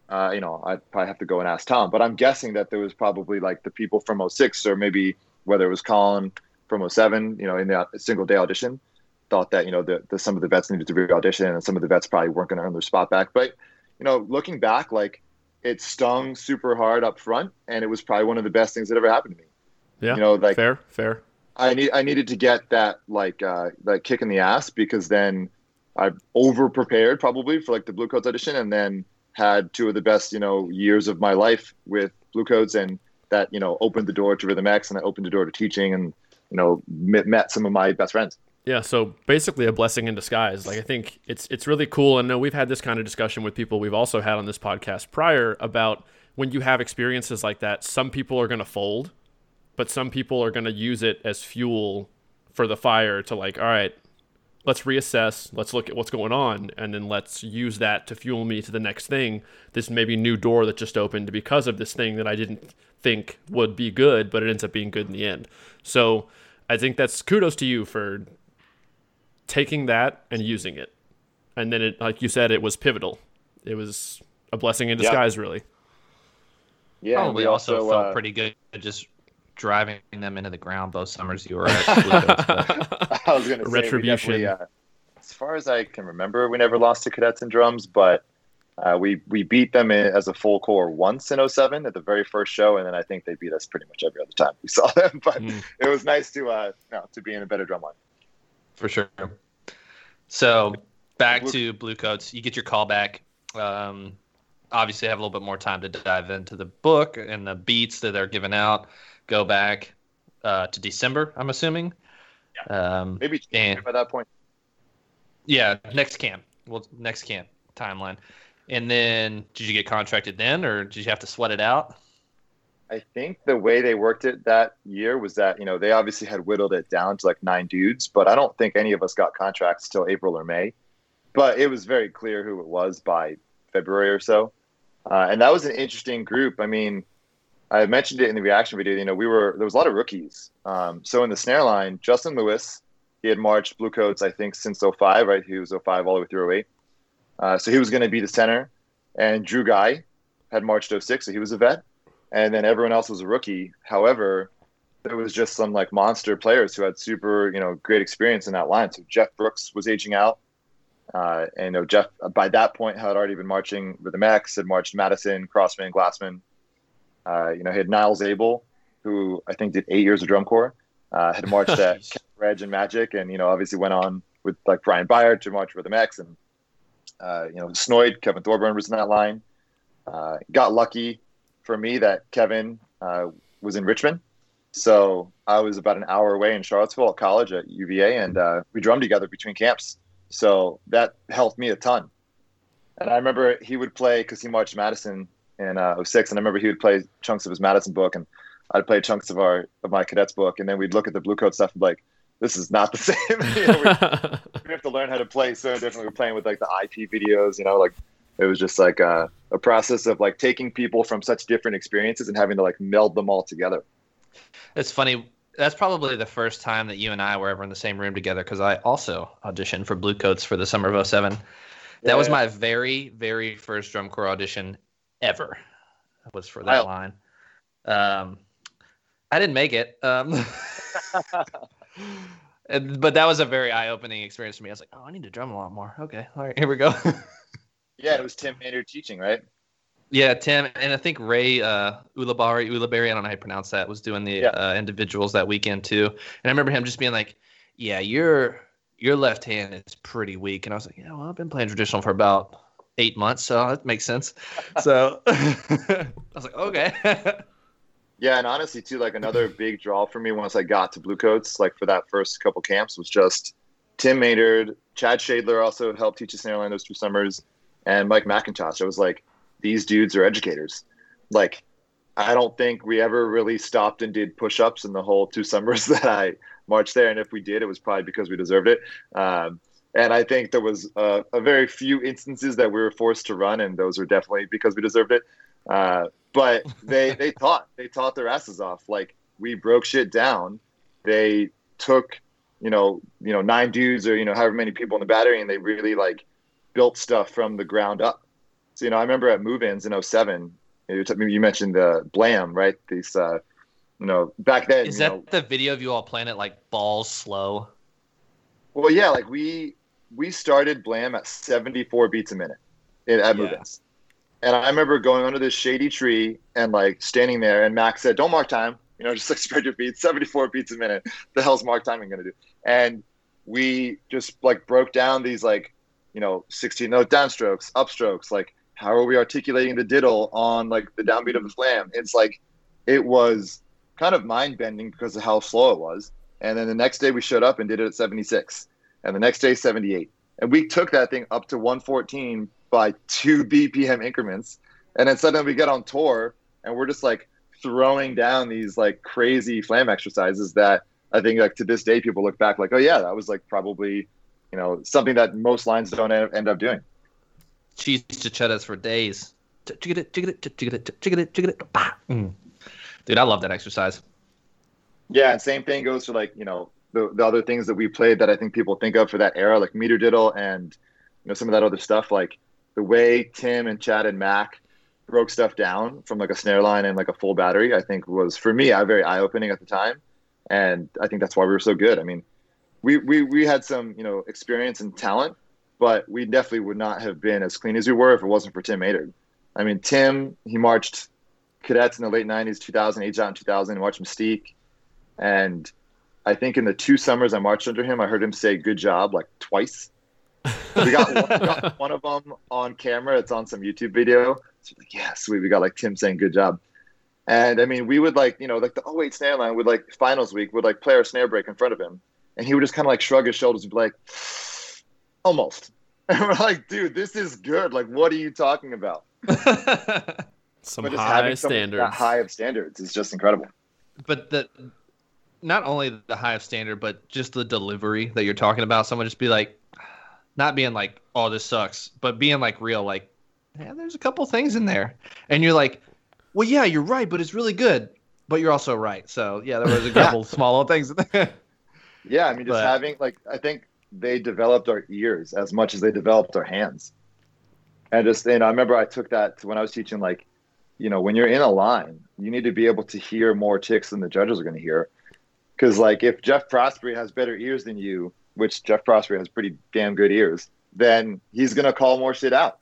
uh, you know, I'd probably have to go and ask Tom, but I'm guessing that there was probably like the people from 06 or maybe whether it was Colin from 07, you know, in the single day audition thought that, you know, the, the some of the vets needed to re-audition and some of the vets probably weren't going to earn their spot back. But, you know, looking back, like it stung super hard up front and it was probably one of the best things that ever happened to me. Yeah. You know, like fair, fair. I need I needed to get that like uh that kick in the ass because then I over prepared probably for like the Bluecoats audition and then had two of the best, you know, years of my life with Bluecoats and that, you know, opened the door to Rhythm X and that opened the door to teaching and, you know, met some of my best friends. Yeah, so basically a blessing in disguise. Like I think it's it's really cool. And uh, we've had this kind of discussion with people we've also had on this podcast prior about when you have experiences like that, some people are going to fold but some people are going to use it as fuel for the fire to like all right let's reassess let's look at what's going on and then let's use that to fuel me to the next thing. This maybe new door that just opened because of this thing that i didn't think would be good but it ends up being good in the end. So i think that's kudos to you for taking that and using it and then it like you said it was pivotal it was a blessing in disguise yeah. really yeah Probably we also, also felt uh, pretty good just driving them into the ground both summers you were at. I was going to say retribution. Uh, as far as I can remember, we never lost to cadets and drums, but uh, we we beat them in, as a full core once in 07 at the very first show, and then I think they beat us pretty much every other time we saw them. But mm. it was nice to uh, you know, to be in a better drum line. For sure. So back to Bluecoats, you get your call back. Um, obviously, have a little bit more time to dive into the book and the beats that they're giving out go back uh, to December. I'm assuming. Yeah. Um, Maybe and, by that point. Yeah, next camp. Well, next camp timeline. And then, did you get contracted then, or did you have to sweat it out? I think the way they worked it that year was that you know they obviously had whittled it down to like nine dudes, but I don't think any of us got contracts till April or May. But it was very clear who it was by February or so, uh, and that was an interesting group. I mean, I mentioned it in the reaction video. You know, we were there was a lot of rookies. Um, so in the snare line, Justin Lewis, he had marched Bluecoats I think since 05, right? He was 05 all the way through 08. Uh, so he was going to be the center, and Drew Guy had marched 06, so he was a vet, and then everyone else was a rookie. However, there was just some like monster players who had super you know great experience in that line. So Jeff Brooks was aging out. Uh, and you know, Jeff by that point had already been marching with the Max, had marched Madison, Crossman, Glassman, uh, you know, he had Niles Abel, who I think did eight years of drum corps, uh, had marched at Reg and Magic, and you know, obviously went on with like Brian Byer to march with the Max, and uh, you know, Snoid, Kevin Thorburn was in that line. Uh, got lucky for me that Kevin uh, was in Richmond, so I was about an hour away in Charlottesville at college at UVA, and uh, we drummed together between camps. So that helped me a ton. And I remember he would play because he marched Madison in uh, 06. And I remember he would play chunks of his Madison book, and I'd play chunks of our of my cadets book, and then we'd look at the Bluecoat stuff and be like, "This is not the same." you know, we, we, have to learn how to play so differently. We're playing with like the IP videos, you know, like it was just like a, a process of like taking people from such different experiences and having to like meld them all together. It's funny. That's probably the first time that you and I were ever in the same room together because I also auditioned for Bluecoats for the summer of 07. That yeah. was my very, very first drum corps audition ever was for that line. Um, I didn't make it. Um, but that was a very eye-opening experience for me. I was like, oh, I need to drum a lot more. Okay, all right, here we go. yeah, it was Tim Maynard teaching, right? Yeah, Tim, and I think Ray uh, Ulabari, Ulabari, I don't know how you pronounce that, was doing the yeah. uh, individuals that weekend too. And I remember him just being like, "Yeah, your your left hand is pretty weak," and I was like, "Yeah, well, I've been playing traditional for about eight months, so that makes sense. So I was like, okay. Yeah, and honestly, too, like another big draw for me once I got to Bluecoats, like for that first couple camps, was just Tim Maynard, Chad Shadler also helped teach us Snare those two summers, and Mike McIntosh. I was like, these dudes are educators. Like, I don't think we ever really stopped and did push ups in the whole two summers that I marched there. And if we did, it was probably because we deserved it. Um, and I think there was a, a, very few instances that we were forced to run, and those were definitely because we deserved it. Uh, but they they taught they taught their asses off. Like we broke shit down. They took you know you know nine dudes or you know however many people in the battery, and they really like built stuff from the ground up. So you know I remember at move-ins in 07, you mentioned the Blam right these. Uh, you know, back then. Is that know, the video of you all playing it like balls slow? Well, yeah, like we we started Blam at 74 beats a minute at yeah. move-ins. And I remember going under this shady tree and like standing there, and Max said, "Don't mark time. You know, just like spread your beats. 74 beats a minute. The hell's mark timing going to do?" And we just like broke down these like, you know, 16 note downstrokes, upstrokes. Like, how are we articulating the diddle on like the downbeat of the slam? It's like, it was kind of mind bending because of how slow it was. And then the next day we showed up and did it at 76, and the next day 78, and we took that thing up to 114 by two BPM increments. And then suddenly we get on tour and we're just like throwing down these like crazy flam exercises that I think like to this day people look back like, oh yeah, that was like probably, you know, something that most lines don't end up doing. Cheese chicharras for days. Mm. Dude, I love that exercise. Yeah, and same thing goes for like, you know, the, the other things that we played that I think people think of for that era, like meter diddle and you know some of that other stuff. Like the way Tim and Chad and Mac broke stuff down from like a snare line and like a full battery, I think was for me I very eye opening at the time, and I think that's why we were so good. I mean, we we we had some you know experience and talent, but we definitely would not have been as clean as we were if it wasn't for Tim Maynard. I mean, Tim he marched cadets in the late '90s, 2000, age out in 2000, marched Mystique, and I think in the two summers I marched under him, I heard him say "good job" like twice we got, one, got one of them on camera. It's on some YouTube video. So like, yeah, sweet. We got like Tim saying good job. And I mean, we would like, you know, like the oh wait snare line would like finals week would like play our snare break in front of him. And he would just kind of like shrug his shoulders and be like, almost. And we're like, dude, this is good. Like, what are you talking about? some high standards. high of standards is just incredible. But the not only the high of standard, but just the delivery that you're talking about. Someone just be like, not being like, oh, this sucks, but being like real, like, yeah, there's a couple things in there, and you're like, well, yeah, you're right, but it's really good, but you're also right. So yeah, there was a couple small little things. Yeah, I mean, just but, having like, I think they developed our ears as much as they developed our hands, and just you know, I remember I took that when I was teaching, like, you know, when you're in a line, you need to be able to hear more ticks than the judges are going to hear, because like if Jeff Prosperie has better ears than you which Jeff Prosperie has pretty damn good ears, then he's gonna call more shit out.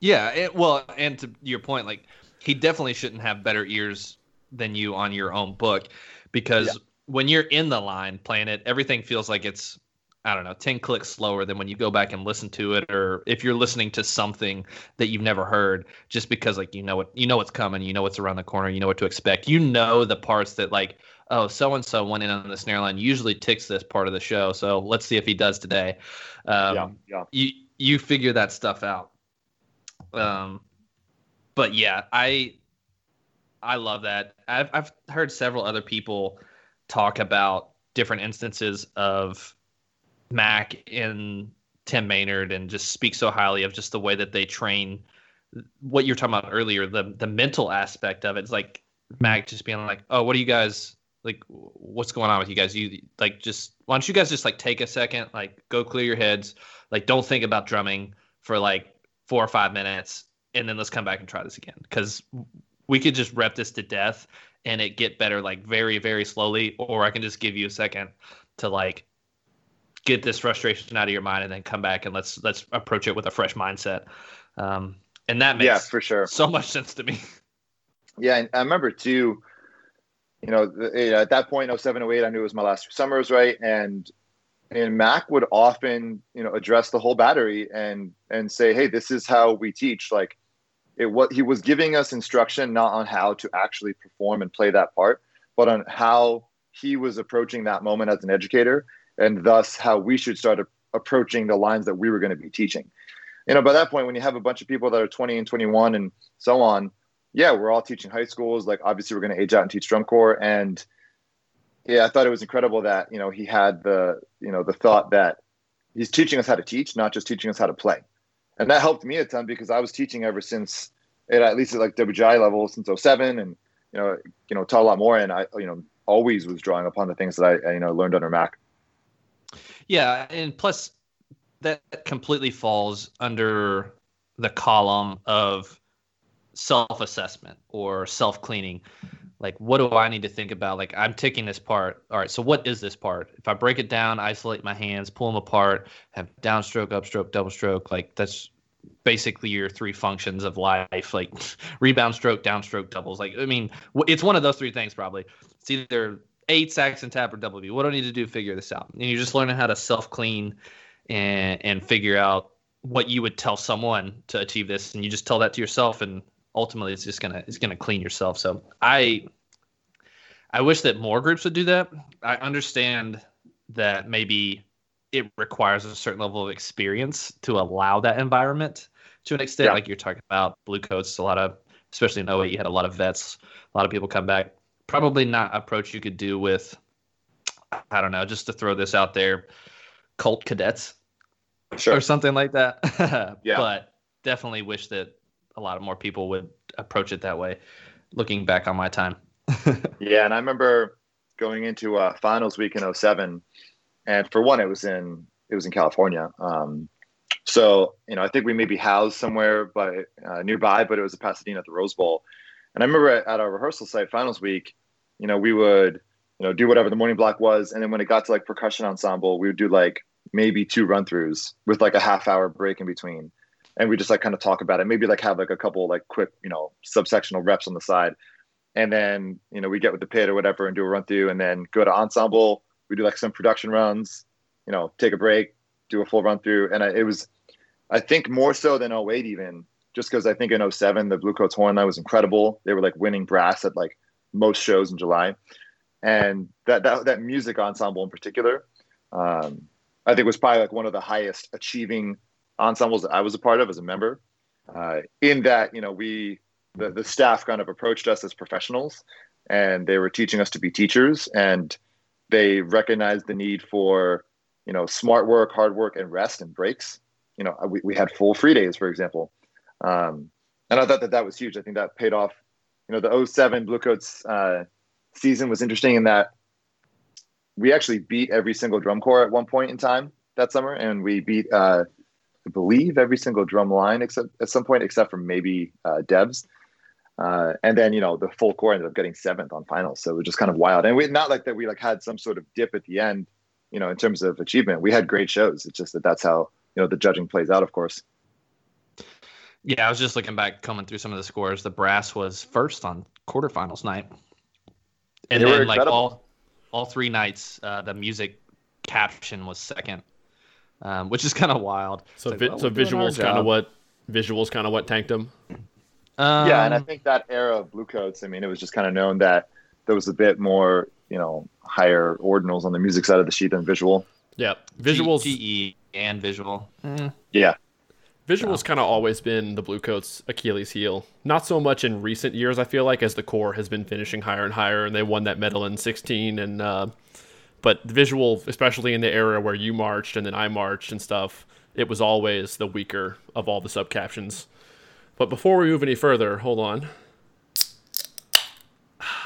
Yeah, it, well, and to your point, like he definitely shouldn't have better ears than you on your own book, because yeah. When you're in the line playing it, everything feels like it's I don't know, 10 clicks slower than when you go back and listen to it or if you're listening to something that you've never heard just because like you know what you know what's coming, you know what's around the corner, you know what to expect. You know the parts that like oh, so and so went in on the snare line. Usually ticks this part of the show, so let's see if he does today. Um, yeah, yeah. You you figure that stuff out. Um, but yeah, I I love that. I've I've heard several other people talk about different instances of Mac and Tim Maynard and just speak so highly of just the way that they train what you're talking about earlier, the the mental aspect of it. It's like Mac just being like, "Oh, what do you guys like what's going on with you guys you like just why don't you guys just like take a second like go clear your heads like don't think about drumming for like four or five minutes and then let's come back and try this again because we could just rep this to death and it get better like very very slowly or i can just give you a second to like get this frustration out of your mind and then come back and let's let's approach it with a fresh mindset um and that makes yeah for sure so much sense to me yeah and i remember too you know, at that point, 07, 08, I knew it was my last summers, right? And and Mac would often, you know, address the whole battery and and say, "Hey, this is how we teach." Like, it what he was giving us instruction not on how to actually perform and play that part, but on how he was approaching that moment as an educator, and thus how we should start a- approaching the lines that we were going to be teaching. You know, by that point, when you have a bunch of people that are 20 and 21 and so on, yeah, we're all teaching high schools. Like, obviously, we're going to age out and teach drum corps and yeah, I thought it was incredible that you know he had the you know the thought that he's teaching us how to teach, not just teaching us how to play, and that helped me a ton because I was teaching ever since at, at least at like WGI level since 07 and you know you know taught a lot more, and I you know always was drawing upon the things that I, you know learned under Mac. Yeah, and plus that completely falls under the column of self-assessment or self-cleaning like what do i need to think about? Like i'm taking this part. All right so what is this part? If i break it down isolate my hands pull them apart have downstroke upstroke double stroke like that's basically your three functions of life. Like rebound stroke downstroke doubles. Like i mean it's one of those three things probably. It's either eight sacks and tap or double b what do i need to do figure this out? And you're just learning how to self clean and and figure out what you would tell someone to achieve this and you just tell that to yourself and ultimately it's just gonna it's gonna clean yourself. So I I wish that more groups would do that. I understand that maybe it requires a certain level of experience to allow that environment to an extent. Yeah. Like you're talking about Bluecoats, a lot of especially in 08, you had a lot of vets, a lot of people come back. Probably not approach you could do with I don't know, just to throw this out there, cult cadets. Sure. Or something like that. yeah. But definitely wish that a lot of more people would approach it that way. Looking back on my time. yeah, and I remember going into uh, finals week in 07 and for one, it was in it was in California. Um, so you know, I think we maybe housed somewhere but uh, nearby, but it was a Pasadena at the Rose Bowl. And I remember at, at our rehearsal site, finals week, you know, we would you know do whatever the morning block was, and then when it got to like percussion ensemble, we would do like maybe two run throughs with like a half hour break in between and we just like kind of talk about it. Maybe like have like a couple like quick, you know, subsectional reps on the side. And then, you know, we get with the pit or whatever and do a run through and then go to ensemble. We do like some production runs, you know, take a break, do a full run through. And I, it was, I think more so than 08 even, just because I think in 07, the Bluecoats horn line was incredible. They were like winning brass at like most shows in July. And that, that, that music ensemble in particular, um, I think was probably like one of the highest achieving ensembles that I was a part of as a member. Uh, in that, you know, we the, the staff kind of approached us as professionals, and they were teaching us to be teachers, and they recognized the need for you know smart work, hard work, and rest and breaks. You know, we, we had full free days, for example, um, and I thought that that was huge. I think that paid off. You know, the 07 Bluecoats uh, season was interesting in that we actually beat every single drum corps at one point in time that summer, and we beat uh, believe every single drum line except at some point, except for maybe uh, Debs. Uh, and then you know the full core ended up getting seventh on finals, so it was just kind of wild. And we not like that we like had some sort of dip at the end, you know, in terms of achievement. We had great shows. It's just that that's how you know the judging plays out, of course. Yeah, I was just looking back, coming through some of the scores. The brass was first on quarterfinals night, and they then like all all three nights, uh, the music caption was second um, which is kind of wild. So, vi- well, so visuals kind of what visuals kind of what tanked them. Um, yeah, and I think that era of Bluecoats. I mean, it was just kind of known that there was a bit more, you know, higher ordinals on the music side of the sheet than visual. Yeah, visuals, GE and visual. Mm. Yeah, Visual's kind of always been the Bluecoats' Achilles heel. Not so much in recent years, I feel like, as the core has been finishing higher and higher, and they won that medal in 16 and uh, but the visual, especially in the era where you marched and then I marched and stuff, it was always the weaker of all the sub captions. But before we move any further, hold on.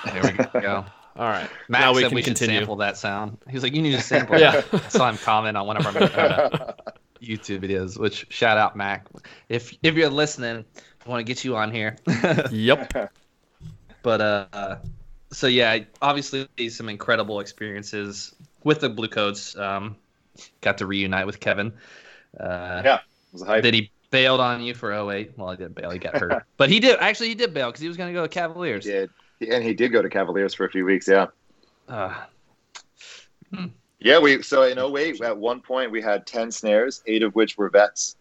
There we go. All right. Matt now we can we continue. sample that sound. He was like, "You need to sample." yeah. I saw him comment on one of our uh, YouTube videos. Which shout out Mac. If if you're listening, I want to get you on here. yep. But uh, so yeah, obviously some incredible experiences with the Bluecoats. Um, got to reunite with Kevin. Uh, yeah, Did he bailed on you for 08? Well, he didn't bail. He got hurt, but he did actually he did bail because he was going to go to Cavaliers. Yeah, and he did go to Cavaliers for a few weeks. Yeah. Uh, hmm. Yeah, we so in 08, at one point we had 10 snares, eight of which were vets.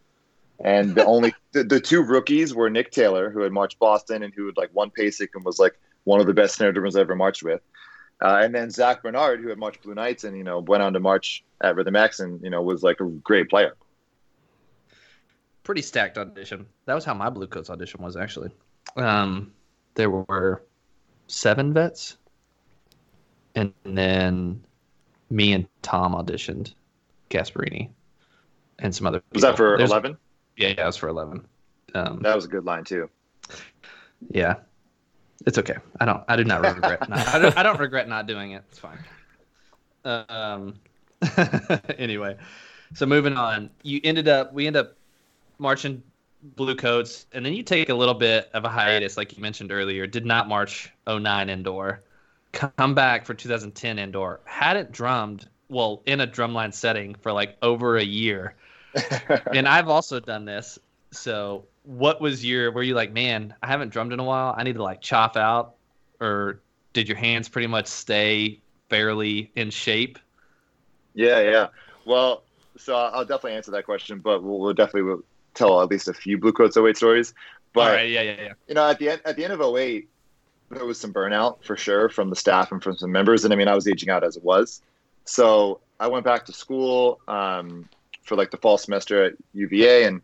And the only the, the two rookies were Nick Taylor, who had marched Boston and who had like won PASIC and was like one of the best snare drummers I ever marched with. Uh, and then Zach Bernard, who had marched Blue Knights and you know went on to march at Rhythm X and you know was like a great player. Pretty stacked audition. That was how my Bluecoats audition was actually. Um, there were seven vets, and then me and Tom auditioned Gasparini and some other. Was that for There's- 11? Yeah, yeah, it was for eleven. Um, That was a good line too. yeah, it's okay. I don't. I do not regret. not, I, don't, I don't regret not doing it. It's fine. Um. anyway, so moving on. You ended up. We end up marching Bluecoats, and then you take a little bit of a hiatus, like you mentioned earlier. Did not march 09 indoor. Come back for 2010 indoor. Hadn't drummed. Well, in a drumline setting for like over a year and I've also done this. So, what was your? Were you like, man, I haven't drummed in a while. I need to like chop out, or did your hands pretty much stay fairly in shape? Yeah, yeah. Well, so I'll definitely answer that question, but we'll, we'll definitely tell at least a few Bluecoats 08 stories. But All right, yeah, yeah, yeah. you know, at the end at the end of 08, there was some burnout for sure from the staff and from some members. And I mean, I was aging out as it was. So I went back to school um, for like the fall semester at UVA, and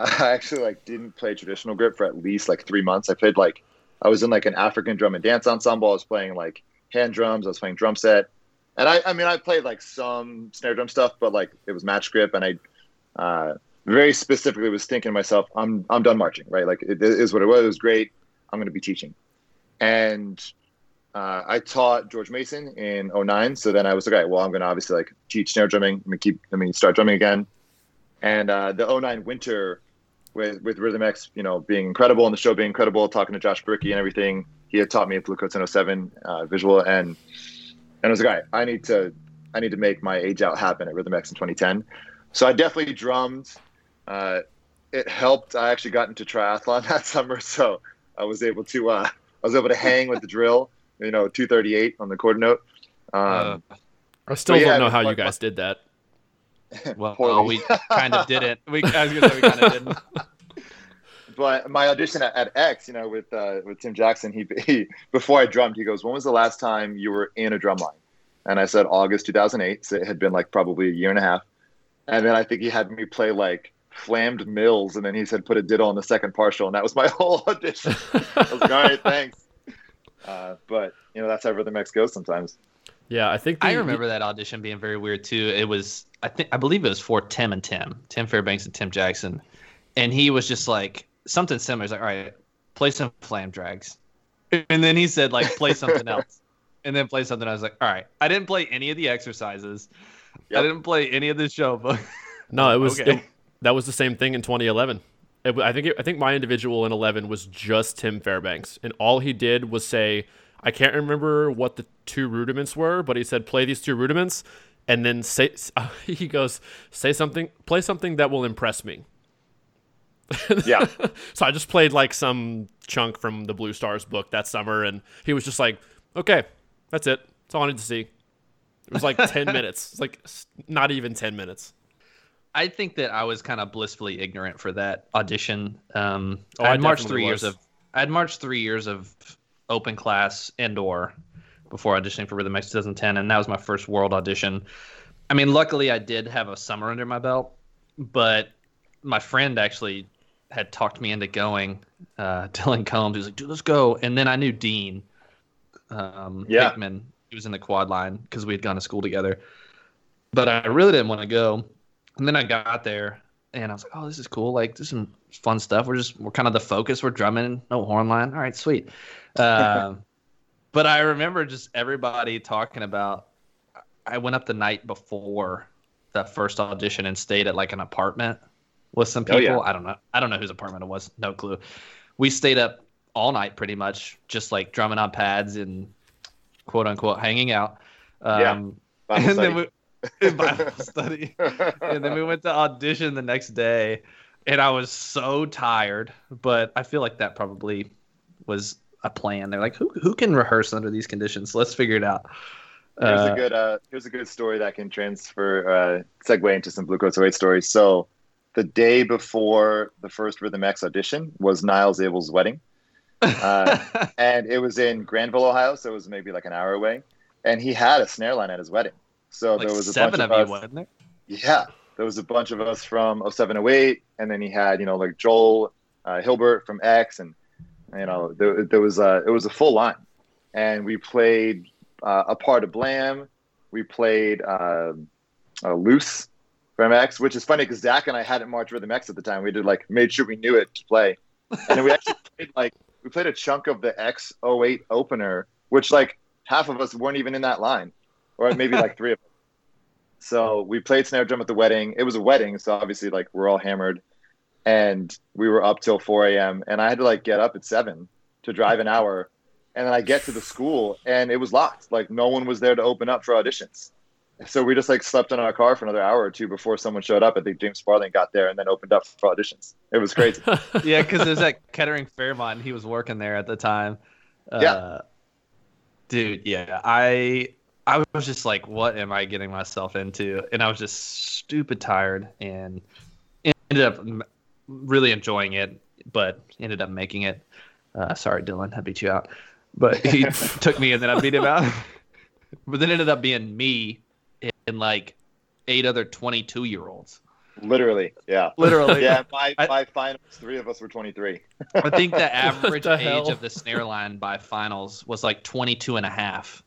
I actually like didn't play traditional grip for at least like three months. I played like I was in like an African drum and dance ensemble. I was playing like hand drums. I was playing drum set, and I I mean I played like some snare drum stuff, but like it was match grip, and I uh, very specifically was thinking to myself, I'm I'm done marching, right? Like it is what it was. It was great. I'm going to be teaching, and uh, I taught George Mason in 09. So then I was like, right, well, I'm going to obviously like teach snare drumming. Me keep, let me start drumming again. And uh, the 09 winter with, with Rhythm X, you know, being incredible and the show being incredible, talking to Josh Bricky and everything, he had taught me at Bluecoats in 07 uh, visual. And, and I was like, all right, I need to, I need to make my age out happen at Rhythm X in 2010. So I definitely drummed. Uh, it helped. I actually got into triathlon that summer. So I was able to, uh, I was able to hang with the drill you know, 238 on the quarter note. Um, I still yeah, don't know I how you guys did that. Well, Poorly. we kind of did it. We, I was gonna say we kind of didn't. but my audition at, at X, you know, with uh, with Tim Jackson, he, he before I drummed, he goes, "When was the last time you were in a drum line?" And I said August 2008. So it had been like probably a year and a half. And then I think he had me play like flammed mills, and then he said put a diddle on the second partial, and that was my whole audition. I was like, "All right, thanks." Uh, but you know, that's how Rhythm X goes sometimes. Yeah, I think the, I remember that audition being very weird too. It was, I think, I believe it was for Tim and Tim, Tim Fairbanks and Tim Jackson, and he was just like something similar. He's like, "All right, play some Flam Drags," and then he said like, "Play something else," and then play something. I was like, "All right." I didn't play any of the exercises. I didn't play any of the show book. No, it was Okay. it- that was the same thing in 2011. It, I think it, I think my individual in 11 was just Tim Fairbanks, and all he did was say, I can't remember what the two rudiments were, but he said play these two rudiments, and then say he goes say something, play something that will impress me. Yeah. So I just played like some chunk from the Blue Stars book that summer, and he was just like, "Okay, that's it. That's all I need to see." It was like 10 minutes. It's like not even 10 minutes. I think that I was kind of blissfully ignorant for that audition. Um, Oh, I I had marched three years of I had marched three years of open class indoor before auditioning for Rhythm X 2010, and that was my first world audition. I mean, luckily I did have a summer under my belt, but my friend actually had talked me into going. Uh, Dylan Combs, he was like, "Dude, let's go," and then I knew Dean um, Yeah. Hickman. He was in the quad line because we had gone to school together. But I really didn't want to go. And then I got there and I was like, oh, this is cool. Like, this is some fun stuff. We're just, we're kind of the focus. We're drumming, no horn line. All right, sweet. Um, but I remember just everybody talking about, I went up the night before that first audition and stayed at like an apartment with some Oh, people. yeah. I don't know. I don't know whose apartment it was. No clue. We stayed up all night pretty much, just like drumming on pads and quote unquote hanging out. Yeah. Um, Bible and then study. we, Bible study. And then we went to audition the next day, and I was so tired. But I feel like that probably was a plan. They're like, who who can rehearse under these conditions? Let's figure it out. Here's Uh, a good uh, here's a good story that can transfer uh, segue into some Bluecoats 08 stories. So the day before the first Rhythm X audition was Niles Abel's wedding. Uh, and it was in Granville, Ohio, so it was maybe like an hour away. And he had a snare line at his wedding. So like there was a seven bunch of of, you, us. wasn't there? Yeah, there was a bunch of us from 0708, and then he had you know like Joel uh, Hilbert from X, and you know there, there was a it was a full line, and we played uh, a part of Blam, we played uh, Loose from X, which is funny because Zach and I hadn't marched Rhythm X at the time. We did like made sure we knew it to play, and then we actually played like we played a chunk of the X 08 opener, which like half of us weren't even in that line, or maybe like three of us. So we played snare drum at the wedding. It was a wedding, so obviously like we're all hammered, and we were up till 4 a.m. And I had to like get up at seven to drive an hour, and then I get to the school and it was locked. Like no one was there to open up for auditions. So we just like slept in our car for another hour or two before someone showed up. I think James Sparling got there and then opened up for auditions. It was crazy. yeah, because it was at Kettering Fairmont. And he was working there at the time. Uh, Yeah. dude. Yeah, I I was just like, what am I getting myself into? And I was just stupid tired, and ended up m- really enjoying it, but ended up making it. Uh, sorry, Dylan, I beat you out. But he took me, and then I beat him out. but then ended up being me and like eight other twenty-two year olds. Literally, yeah. Literally, Yeah, by, I- by finals, three of us were 23. I think the average the age hell? of the snare line by finals was like 22 and a half.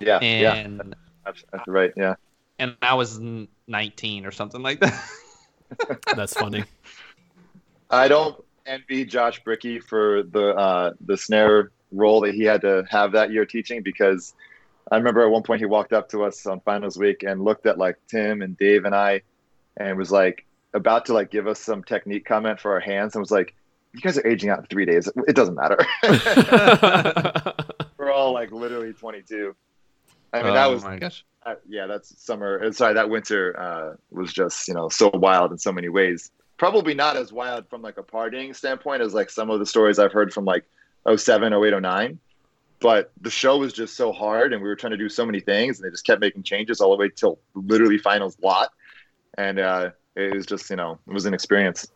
Yeah, yeah, And that's, that's right. Yeah. and I was 19 or something like that. That's funny. I don't envy Josh Bricky for the uh, the snare role that he had to have that year teaching because I remember at one point he walked up to us on finals week and looked at like Tim and Dave and I and was like about to like give us some technique comment for our hands and was like, "You guys are aging out in three days. It doesn't matter. We're all like literally 22." I mean, that Oh was my gosh. uh, yeah, that's summer. uh, Sorry, that winter uh, was just you know so wild in so many ways. Probably not as wild from like a partying standpoint as like some of the stories I've heard from like 07, 08, 09. But the show was just so hard, and we were trying to do so many things, and they just kept making changes all the way till literally finals lot. And uh, it was just you know it was an experience.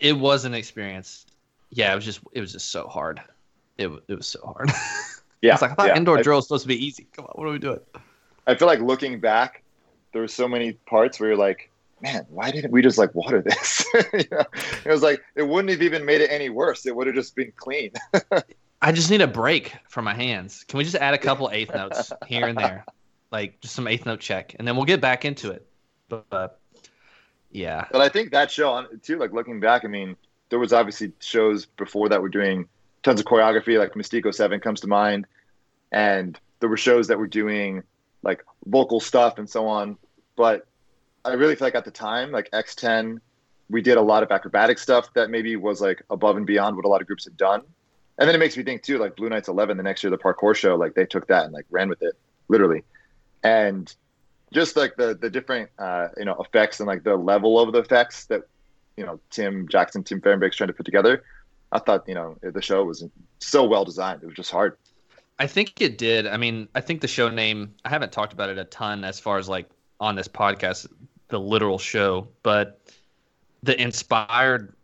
It was an experience. Yeah, it was just it was just so hard. It it was so hard. Yeah, It's like I thought yeah. indoor drill was supposed to be easy. Come on, what are we doing? I feel like looking back, there were so many parts where you're like, man, why didn't we just like water this? you know? It was like it wouldn't have even made it any worse. It would have just been clean. I just need a break for my hands. Can we just add a couple eighth notes here and there, like just some eighth note check, and then we'll get back into it. But, but yeah, But I think that show on too, like looking back, I mean, there was obviously shows before that were doing tons of choreography, like Mystico Seven comes to mind, and there were shows that were doing like vocal stuff and so on. But I really feel like at the time, like X10, we did a lot of acrobatic stuff that maybe was like above and beyond what a lot of groups had done. And then it makes me think too, like Blue Knights 11, the next year, the parkour show, like they took that and like ran with it, literally. And just like the the different uh, you know effects and like the level of the effects that you know Tim Jackson, Tim Fairbanks trying to put together. I thought you know the show was so well designed. It was just hard. I think it did. I mean, I think the show name. I haven't talked about it a ton as far as like on this podcast, the literal show, but the inspired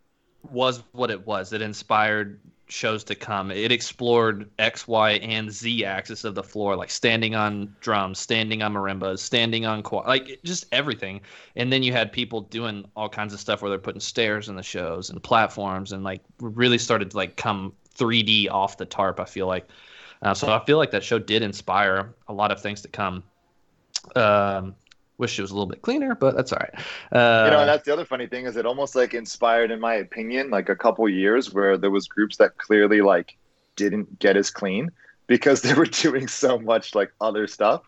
was what it was. It inspired shows to come. It explored X, Y, and Z axis of the floor, like standing on drums, standing on marimbas, standing on qua- like just everything. And then you had people doing all kinds of stuff where they're putting stairs in the shows and platforms, and like really started to like come 3D off the tarp. I feel like. Uh, so I feel like that show did inspire a lot of things to come. Um, wish it was a little bit cleaner, but that's all right. Uh, you know, and that's the other funny thing is it almost like inspired, in my opinion, like a couple years where there was groups that clearly like didn't get as clean because they were doing so much like other stuff.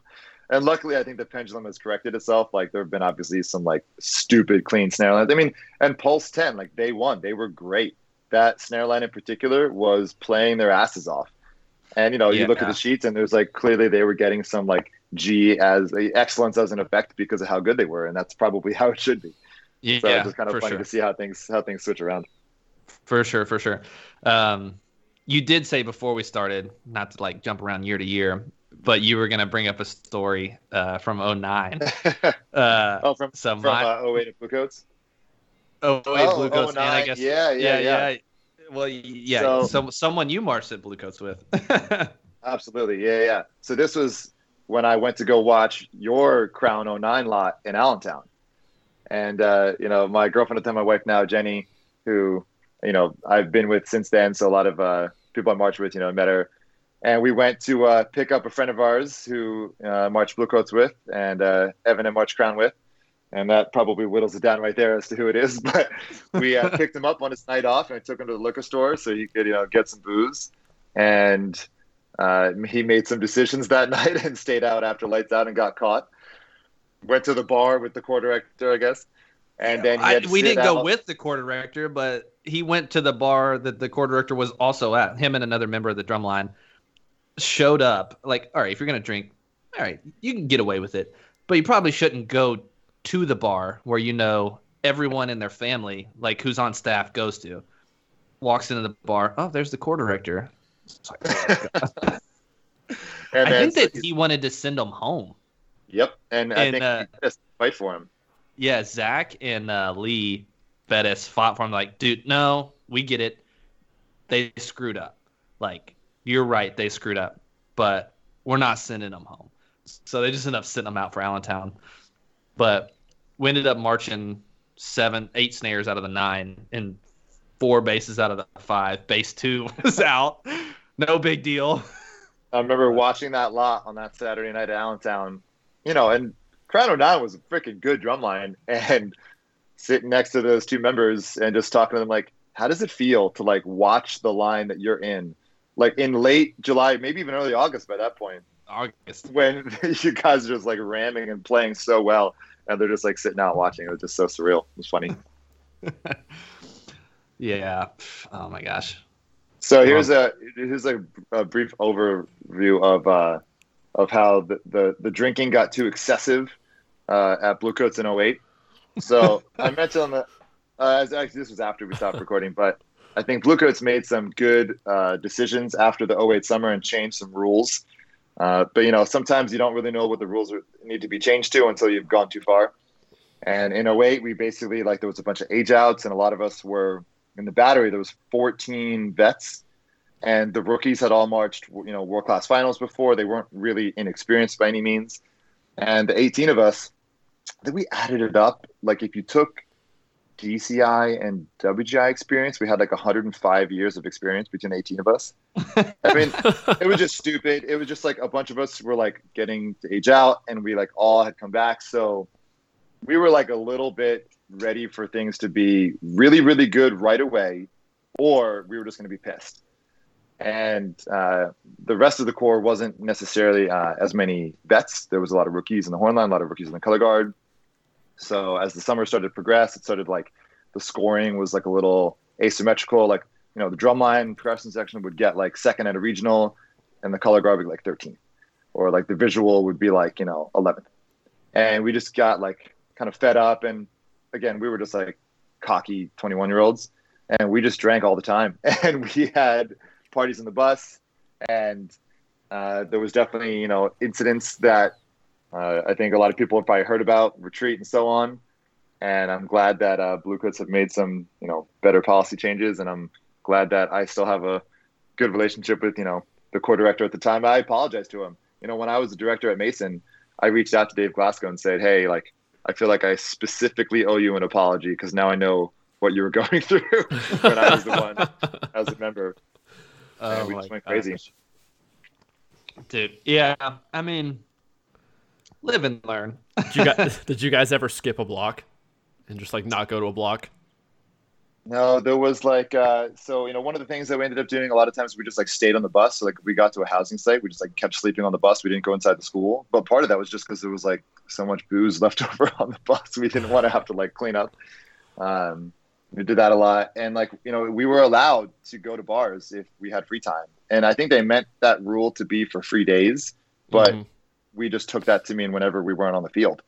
And luckily, I think the pendulum has corrected itself. Like there have been obviously some like stupid clean snare lines. I mean, and Pulse Ten, like they won, they were great. That snare line in particular was playing their asses off. And you know, you look at the sheets, and there's like clearly they were getting some like G as excellence as an effect because of how good they were, and that's probably how it should be. yeah, So it's just kind of funny sure. to see how things how things switch around. For sure, for sure. Um, you did say before we started, not to like jump around year to year, but you were gonna bring up a story uh, from 09. Uh, oh, from so from my uh, 08 at Bluecoats. oh, oh, Bluecoats, and I guess yeah, yeah, yeah. Well, yeah, So- some someone you marched at Bluecoats with. Absolutely, yeah, yeah. So this was when I went to go watch your Crown 09 lot in Allentown, and uh, you know my girlfriend at the time, my wife now, Jenny, who you know I've been with since then. So a lot of uh, people I marched with, you know, met her, and we went to uh, pick up a friend of ours who uh, marched Bluecoats with, and uh, Evan and marched Crown with. And that probably whittles it down right there as to who it is. But we uh, picked him up on his night off, and I took him to the liquor store so he could, you know, get some booze. And uh, he made some decisions that night and stayed out after lights out and got caught. Went to the bar with the corps director, I guess, and then he I, we didn't go with the corps director, but he went to the bar that the corps director was also at. Him and another member of the drumline showed up. Like, all right, if you're gonna drink, all right, you can get away with it, but you probably shouldn't go to the bar where you know everyone in their family, like who's on staff, goes to. Walks into the bar. Oh, there's the corps director. Like, oh, And I think that he wanted to send him home. Yep, and, I think uh, he just fight for him. Yeah, Zach and uh, Lee Beddis fought for him. Like, dude, no, we get it. They screwed up. Like, you're right, they screwed up, but we're not sending them home. So they just ended up sending them out for Allentown. But we ended up marching seven, eight snares out of the nine, and four basses out of the five. Bass two was out. No big deal. I remember watching that lot on that Saturday night at Allentown, you know, and Crown 09 was a freaking good drum line. And sitting next to those two members and just talking to them, like, how does it feel to like watch the line that you're in? Like in late July, maybe even early August by that point, August. when you guys are just like ramming and playing so well, and they're just like sitting out watching. It was just so surreal. It was funny. Yeah. Oh my gosh. So here's a here's a, a brief overview of uh, of how the, the, the drinking got too excessive uh, at Bluecoats in 08. So I mentioned on the uh, actually this was after we stopped recording, but I think Bluecoats made some good uh, decisions after the 08 summer and changed some rules. Uh, but you know sometimes you don't really know what the rules are, need to be changed to until you've gone too far. And in 08, we basically like there was a bunch of age outs, and a lot of us were in the battery. There was 14 vets and the rookies had all marched you know world class finals before. They weren't really inexperienced by any means. And the 18 of us think we added it up. Like if you took DCI and WGI experience we had like 105 years of experience between 18 of us. I mean it was just stupid. It was just like a bunch of us were like getting to age out and we like all had come back. So we were like a little bit ready for things to be really really good right away or we were just going to be pissed and uh, the rest of the corps wasn't necessarily uh, as many vets. There was a lot of rookies in the horn line, a lot of rookies in the color guard. So as the summer started to progress, it started like the scoring was like a little asymmetrical. Like you know, the drum line progression section would get like second at a regional, and the color guard would be like 13th, or like the visual would be like you know 11th. And we just got like kind of fed up, and again, we were just like cocky 21 year olds, and we just drank all the time, and we had parties in the bus, and uh, there was definitely you know incidents that uh, I think a lot of people have probably heard about, retreat and so on. And I'm glad that uh, Bluecoats have made some you know better policy changes, and I'm glad that I still have a good relationship with you know the corps director at the time. I apologize to him. You know, when I was the director at Mason, I reached out to Dave Glasgow and said, "Hey, like I feel like I specifically owe you an apology because now I know what you were going through when I was the one as a member." Oh we my just went crazy. Dude, yeah. I mean, live and learn. Did you guys, did you guys ever skip a block and just like not go to a block? No, there was like uh, so you know one of the things that we ended up doing a lot of times we just like stayed on the bus. So like we got to a housing site, we just like kept sleeping on the bus. We didn't go inside the school. But part of that was just because there was like so much booze left over on the bus. We didn't want to have to like clean up. Um, we did that a lot, and like you know we were allowed to go to bars if we had free time. And I think they meant that rule to be for free days, but Mhm. we just took that to mean whenever we weren't on the field.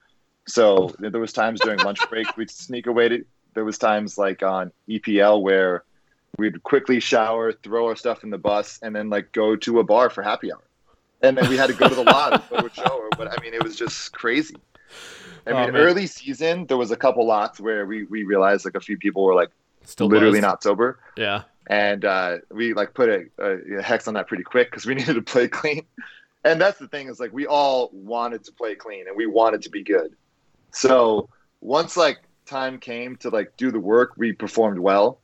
So there was times during lunch break we'd sneak away to. There was times like on EPL where we'd quickly shower, throw our stuff in the bus, and then like go to a bar for happy hour. And then we had to go to the lot and go to a show. Or what? I mean, it was just crazy. I Oh, mean, man. early season there was a couple lots where we we realized like a few people were like Still literally buzzed. not sober, Yeah. and uh, we like put a, a, a hex on that pretty quick because we needed to play clean. And that's the thing is like we all wanted to play clean and we wanted to be good. So once like time came to like do the work, we performed well.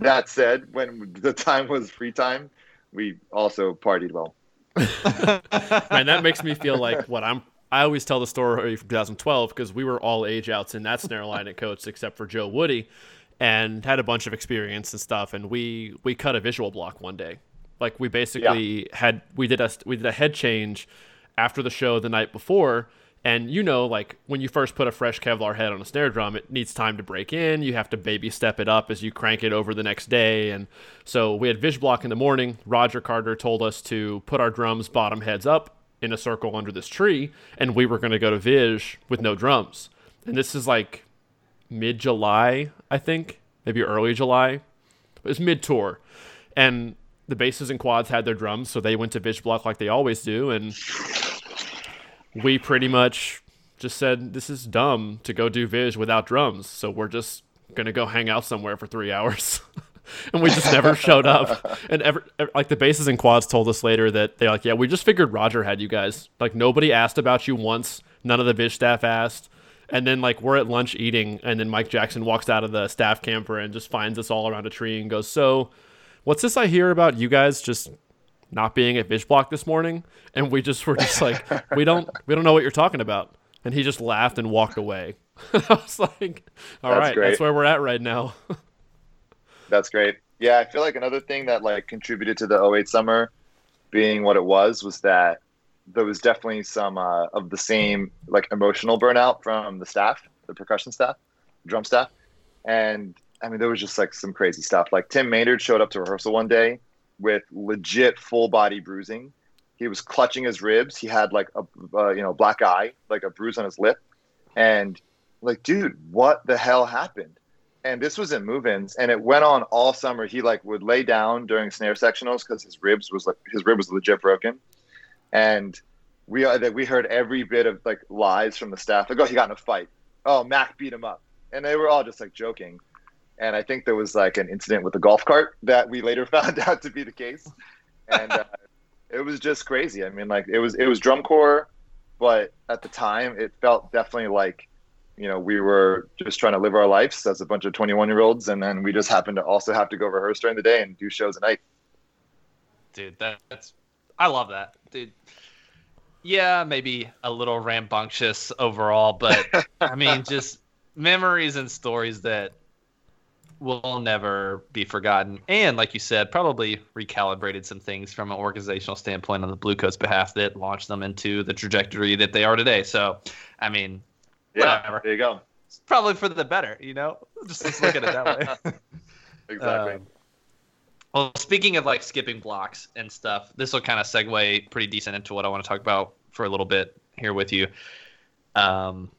That said, when the time was free time, we also partied well. Man, that makes me feel like what I'm. I always tell the story from 2012 because we were all age outs in that snare line at Coats except for Joe Woody, and had a bunch of experience and stuff. And we we cut a visual block one day. Like we basically had we did a we did a head change after the show the night before. And you know, like when you first put a fresh Kevlar head on a snare drum, it needs time to break in. You have to baby step it up as you crank it over the next day. And so we had Vish Block in the morning. Roger Carter told us to put our drums bottom heads up in a circle under this tree, and we were going to go to Vish with no drums. And this is like mid July, I think, maybe early July. It was mid tour. And the basses and quads had their drums, so they went to Vish Block like they always do. And we pretty much just said, This is dumb to go do Vish without drums. So we're just going to go hang out somewhere for three hours. and we just never showed up. And ever, like the basses and quads told us later that they're like, yeah, we just figured Roger had you guys. Like nobody asked about you once. None of the Vish staff asked. And then like we're at lunch eating, and then Mike Jackson walks out of the staff camper and just finds us all around a tree and goes, "So, what's this I hear about you guys just not being at Vish Block this morning?" And we just were just like, "We don't, we don't know what you're talking about." And he just laughed and walked away. I was like, "All That's right, great. that's where we're at right now." That's great. Yeah, I feel like another thing that like contributed to the 08 summer being what it was was that there was definitely some uh, of the same like emotional burnout from the staff, the percussion staff, drum staff, and I mean there was just like some crazy stuff. Like Tim Maynard showed up to rehearsal one day with legit full body bruising. He was clutching his ribs. He had like a uh, you know black eye, like a bruise on his lip, and like dude, what the hell happened? and this was in move-ins and it went on all summer. He like would lay down during snare sectionals because his ribs was like his rib was legit broken. And we uh, that we heard every bit of like lies from the staff. Like oh he got in a fight. Oh mac beat him up. And they were all just like joking and i think there was like an incident with the golf cart that we later found out to be the case and uh, it was just crazy i mean like it was it was drum corps but at the time it felt definitely like you know, we were just trying to live our lives as a bunch of 21 year olds. And then we just happened to also have to go rehearse during the day and do shows at night. dude that, that's i love that dude yeah maybe a little rambunctious overall but i mean just memories and stories that will never be forgotten and like you said probably recalibrated some things from an organizational standpoint on the Bluecoats behalf that launched them into the trajectory that they are today so i mean Yeah. Whatever. There you go. it's probably for the better you know just let's look at it that way Exactly. um, well, speaking of like skipping blocks and stuff, this will kind of segue pretty decent into what I want to talk about for a little bit here with you. Um,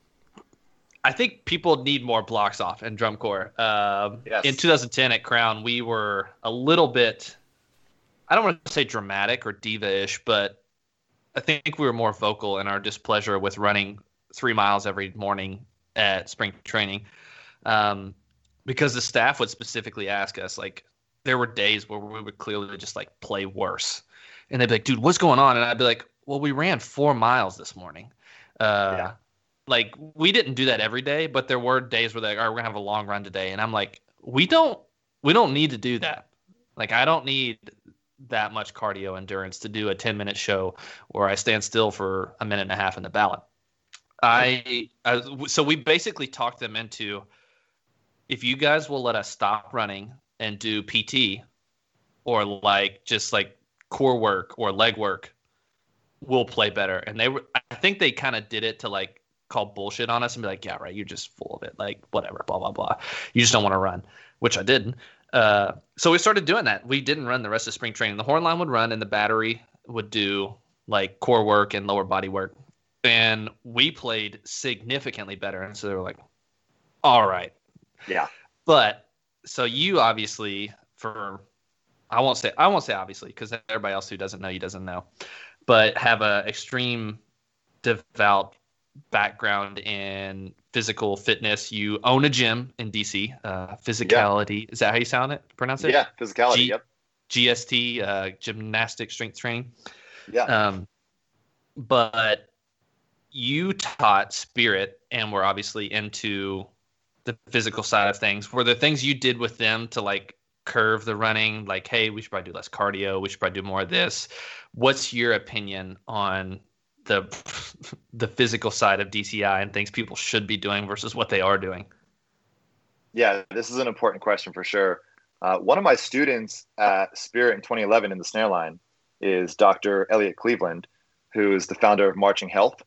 I think people need more blocks off in drum corps. Um, Yes. In 2010 at Crown, we were a little bit, I don't want to say dramatic or diva-ish, but I think we were more vocal in our displeasure with running three miles every morning at spring training. Um, because the staff would specifically ask us, like, there were days where we would clearly just like play worse. And they'd be like, dude, what's going on? And I'd be like, well, we ran four miles this morning. Uh, Yeah. Like, we didn't do that every day, but there were days where they're like, all right, we're to have a long run today. And I'm like, we don't, we don't need to do that. Like, I don't need that much cardio endurance to do a 10 minute show where I stand still for a minute and a half in the ballot. I, I so we basically talked them into if you guys will let us stop running and do PT or like just like core work or leg work, we'll play better. And they were, I think they kind of did it to like call bullshit on us and be like, yeah, right, you're just full of it. Like, whatever, blah, blah, blah. You just don't want to run, which I didn't. Uh, so we started doing that. We didn't run the rest of spring training. The horn line would run and the battery would do like core work and lower body work. And we played significantly better. And so they were like, all right, Yeah. but so you obviously for I won't say I won't say obviously because everybody else who doesn't know you doesn't know. but have a extreme devout background in physical fitness. You own a gym in DC. Uh, physicality yeah. is that how you sound it? Pronounce it? Yeah, physicality. G- yep. GST, uh, gymnastic strength training. Yeah. Um, but you taught spirit, and we're obviously into the physical side of things. Were there things you did with them to like curve the running? Like, hey, we should probably do less cardio. We should probably do more of this. What's your opinion on the the physical side of DCI and things people should be doing versus what they are doing? Yeah, this is an important question for sure. Uh, one of my students at Spirit in 2011 in the snare line is Dr. Elliot Cleveland, who is the founder of Marching Health,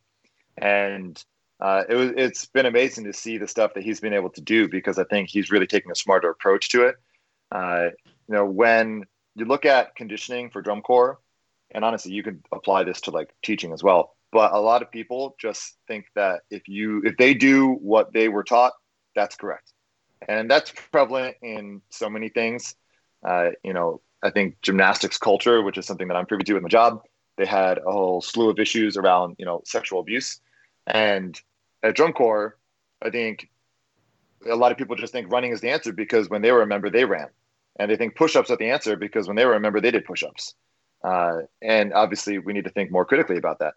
and uh, it was it's been amazing to see the stuff that he's been able to do because I think he's really taking a smarter approach to it. Uh, you know, when you look at conditioning for drum corps, and honestly, you could apply this to like teaching as well. But a lot of people just think that if you if they do what they were taught, that's correct, and that's prevalent in so many things. Uh, you know, I think gymnastics culture, which is something that I'm privy to in my job, they had a whole slew of issues around you know sexual abuse, and at drum corps, I think a lot of people just think running is the answer because when they were a member, they ran, and they think push-ups are the answer because when they were a member, they did push-ups. Uh, and obviously, we need to think more critically about that.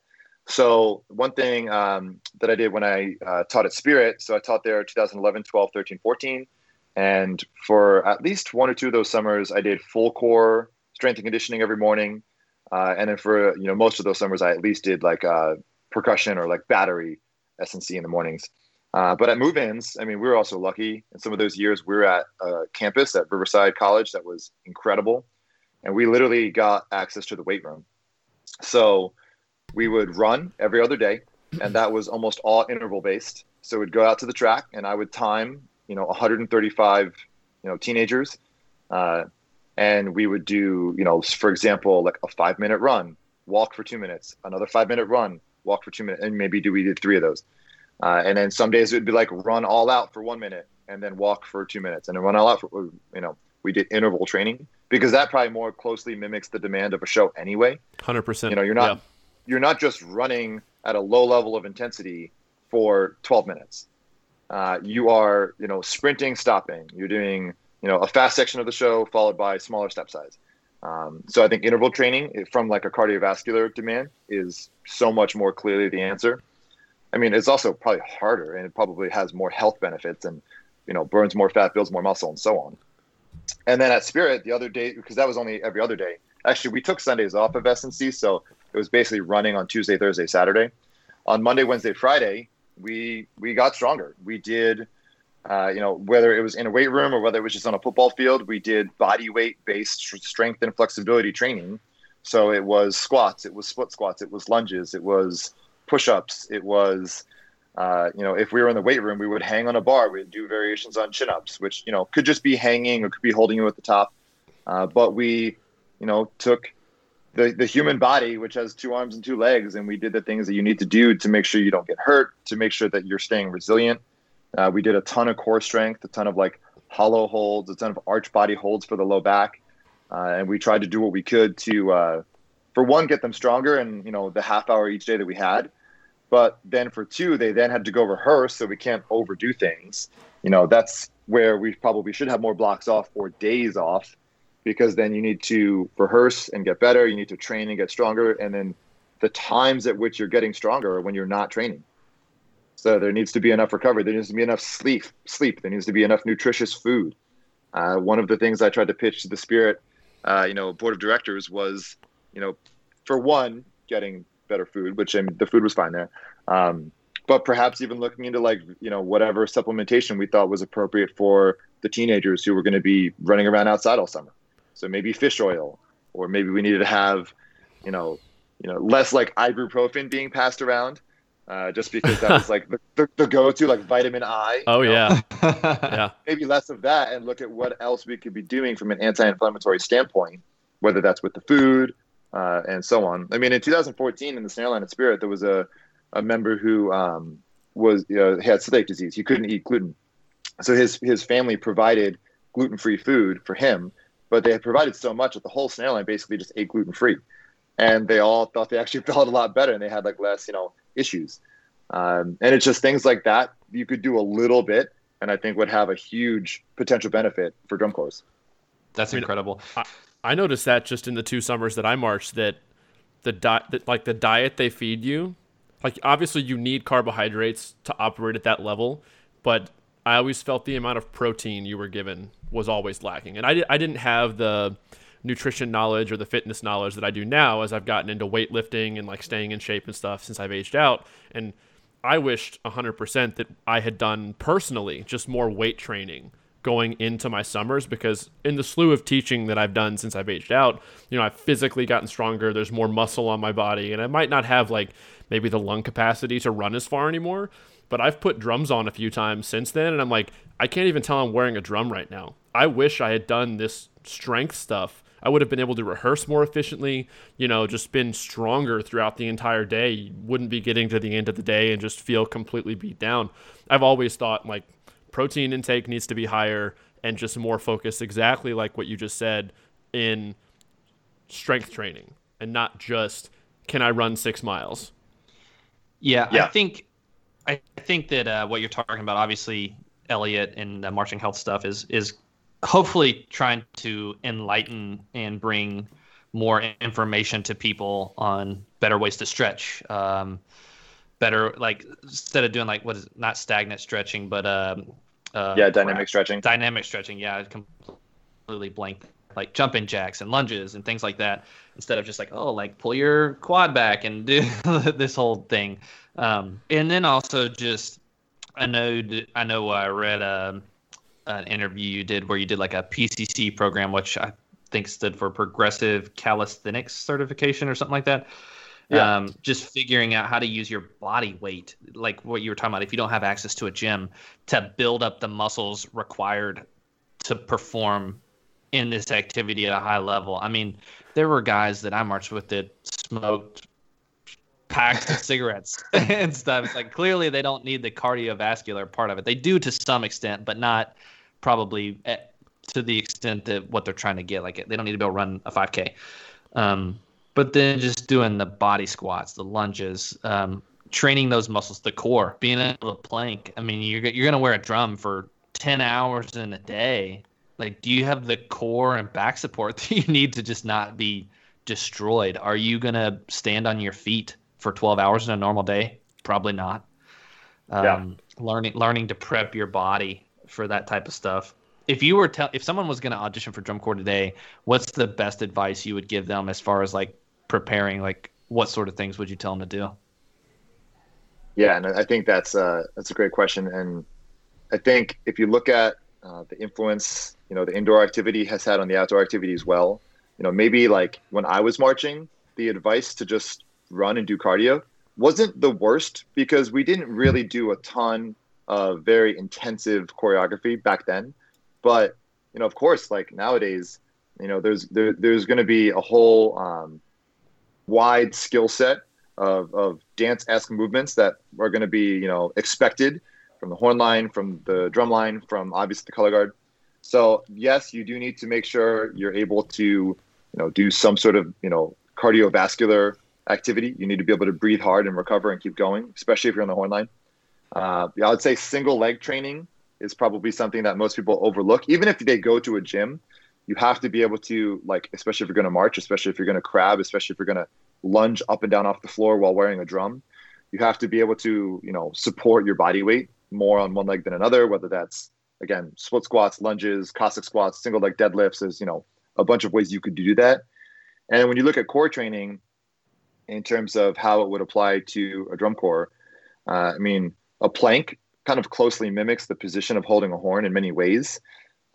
So one thing um, that I did when I uh, taught at Spirit, so I taught there 2011, 12, 13, 14. And for at least one or two of those summers, I did full core strength and conditioning every morning. Uh, and then for you know most of those summers, I at least did like uh, percussion or like battery S&C in the mornings. Uh, but at move-ins, I mean, we were also lucky. In some of those years, we were at campus at Riverside College that was incredible, and we literally got access to the weight room. So we would run every other day, and that was almost all interval based. So we'd go out to the track, and I would time, you know, 135, you know, teenagers, uh, and we would do, you know, for example, like a five minute run, walk for two minutes, another five minute run, walk for two minutes, and maybe do we did three of those. Uh, and then some days it would be like run all out for one minute and then walk for two minutes and then run all out for you know we did interval training because that probably more closely mimics the demand of a show anyway. Hundred percent. You know, you're not yeah. you're not just running at a low level of intensity for 12 minutes. Uh, you are you know sprinting, stopping. You're doing you know a fast section of the show followed by smaller step size. Um, so I think interval training from like a cardiovascular demand is so much more clearly the answer. I mean, it's also probably harder and it probably has more health benefits and, you know, burns more fat, builds more muscle and so on. And then at Spirit, the other day, because that was only every other day, actually we took Sundays off of S&C. So it was basically running on Tuesday, Thursday, Saturday. On Monday, Wednesday, Friday, we, we got stronger. We did, uh, you know, whether it was in a weight room or whether it was just on a football field, we did body weight based strength and flexibility training. So it was squats, it was split squats, it was lunges, it was push ups, it was, uh, you know, if we were in the weight room, we would hang on a bar, we'd do variations on chin ups, which, you know, could just be hanging or could be holding you at the top. Uh, but we, you know, took the, the human body, which has two arms and two legs, and we did the things that you need to do to make sure you don't get hurt, to make sure that you're staying resilient uh, we did a ton of core strength, a ton of like hollow holds, a ton of arch body holds for the low back, uh, and we tried to do what we could to, uh, for one, get them stronger, and you know the half hour each day that we had. But then for two, they then had to go rehearse, so we can't overdo things. You know that's where we probably should have more blocks off or days off, because then you need to rehearse and get better. You need to train and get stronger, and then the times at which you're getting stronger are when you're not training. So there needs to be enough recovery. There needs to be enough sleep. Sleep. There needs to be enough nutritious food. Uh, one of the things I tried to pitch to the Spirit, uh, you know, board of directors was, you know, for one, getting better food, which I mean, the food was fine there. Um, but perhaps even looking into like you know whatever supplementation we thought was appropriate for the teenagers who were going to be running around outside all summer. So maybe fish oil, or maybe we needed to have, you know, you know less like ibuprofen being passed around uh, just because that was like the, the, the, go-to like vitamin I. Oh yeah, yeah. Maybe less of that, and look at what else we could be doing from an anti-inflammatory standpoint, whether that's with the food uh, and so on. I mean, in 2014, in the Snareline and Spirit, there was a a member who um, was you know, had celiac disease. He couldn't eat gluten, so his his family provided gluten-free food for him, but they had provided so much that the whole Snareline basically just ate gluten-free. and they all thought they actually felt a lot better and they had like less, you know, issues. Um, and it's just things like that you could do a little bit, and I think would have a huge potential benefit for drum corps. That's I mean, incredible. I, I noticed that just in the two summers that I marched that the diet, like the diet they feed you, like obviously you need carbohydrates to operate at that level, but I always felt the amount of protein you were given was always lacking, and I I didn't have the nutrition knowledge or the fitness knowledge that I do now as I've gotten into weightlifting and like staying in shape and stuff since I've aged out. And I wished 100% that I had done personally just more weight training going into my summers because in the slew of teaching that I've done since I've aged out, you know, I've physically gotten stronger, there's more muscle on my body and I might not have like maybe the lung capacity to run as far anymore, but I've put drums on a few times since then and I'm like I can't even tell I'm wearing a drum right now. I wish I had done this strength stuff I would have been able to rehearse more efficiently, you know, just been stronger throughout the entire day. You wouldn't be getting to the end of the day and just feel completely beat down. I've always thought like protein intake needs to be higher and just more focused exactly like what you just said in strength training and not just can I run 6 miles. Yeah, yeah. I think I think that uh, what you're talking about obviously Elliot and the marching health stuff is is hopefully trying to enlighten and bring more information to people on better ways to stretch. Um, better like instead of doing like what is it, not stagnant stretching, but um, uh, yeah, dynamic stretching. Dynamic stretching. Yeah, I completely blank. Like jumping jacks and lunges and things like that. Instead of just like oh like pull your quad back and do this whole thing. Um, and then also just I know I know I read. Um, an interview you did where you did like a PCC program, which I think stood for Progressive Calisthenics Certification or something like that. Yeah. Um, just figuring out how to use your body weight, like what you were talking about. If you don't have access to a gym, to build up the muscles required to perform in this activity at a high level. I mean, there were guys that I marched with that smoked packs of cigarettes and stuff. It's like clearly they don't need the cardiovascular part of it. They do to some extent, but not probably at, to the extent that what they're trying to get. Like they don't need to be able to run a 5K. Um, but then just doing the body squats, the lunges, um, training those muscles, the core, being able to plank. I mean, you're you're gonna wear a drum for 10 hours in a day. Like, do you have the core and back support that you need to just not be destroyed? Are you gonna stand on your feet for 12 hours in a normal day? Probably not. Um, yeah. Learning learning to prep your body for that type of stuff. If you were tell if someone was going to audition for drum corps today, what's the best advice you would give them as far as like preparing? Like, what sort of things would you tell them to do? Yeah, and I think that's uh, that's a great question, and I think if you look at uh, the influence, you know, the indoor activity has had on the outdoor activity as well. You know, maybe like when I was marching, the advice to just run and do cardio wasn't the worst because we didn't really do a ton of very intensive choreography back then. But you know, of course, like nowadays, you know, there's there, there's going to be a whole um, wide skill set of, of dance-esque movements that are going to be you know expected from the horn line, from the drum line, from obviously the color guard. So yes, you do need to make sure you're able to you know do some sort of you know cardiovascular activity. You need to be able to breathe hard and recover and keep going, especially if you're on the horn line. Uh, I would say single leg training is probably something that most people overlook. Even if they go to a gym, you have to be able to like, especially if you're going to march, especially if you're going to crab, especially if you're going to lunge up and down off the floor while wearing a drum. You have to be able to, you know, support your body weight more on one leg than another. Whether that's again split squats, lunges, Cossack squats, single leg deadlifts. There's you know a bunch of ways you could do that. And when you look at core training, in terms of how it would apply to a drum corps, uh, I mean, a plank kind of closely mimics the position of holding a horn in many ways.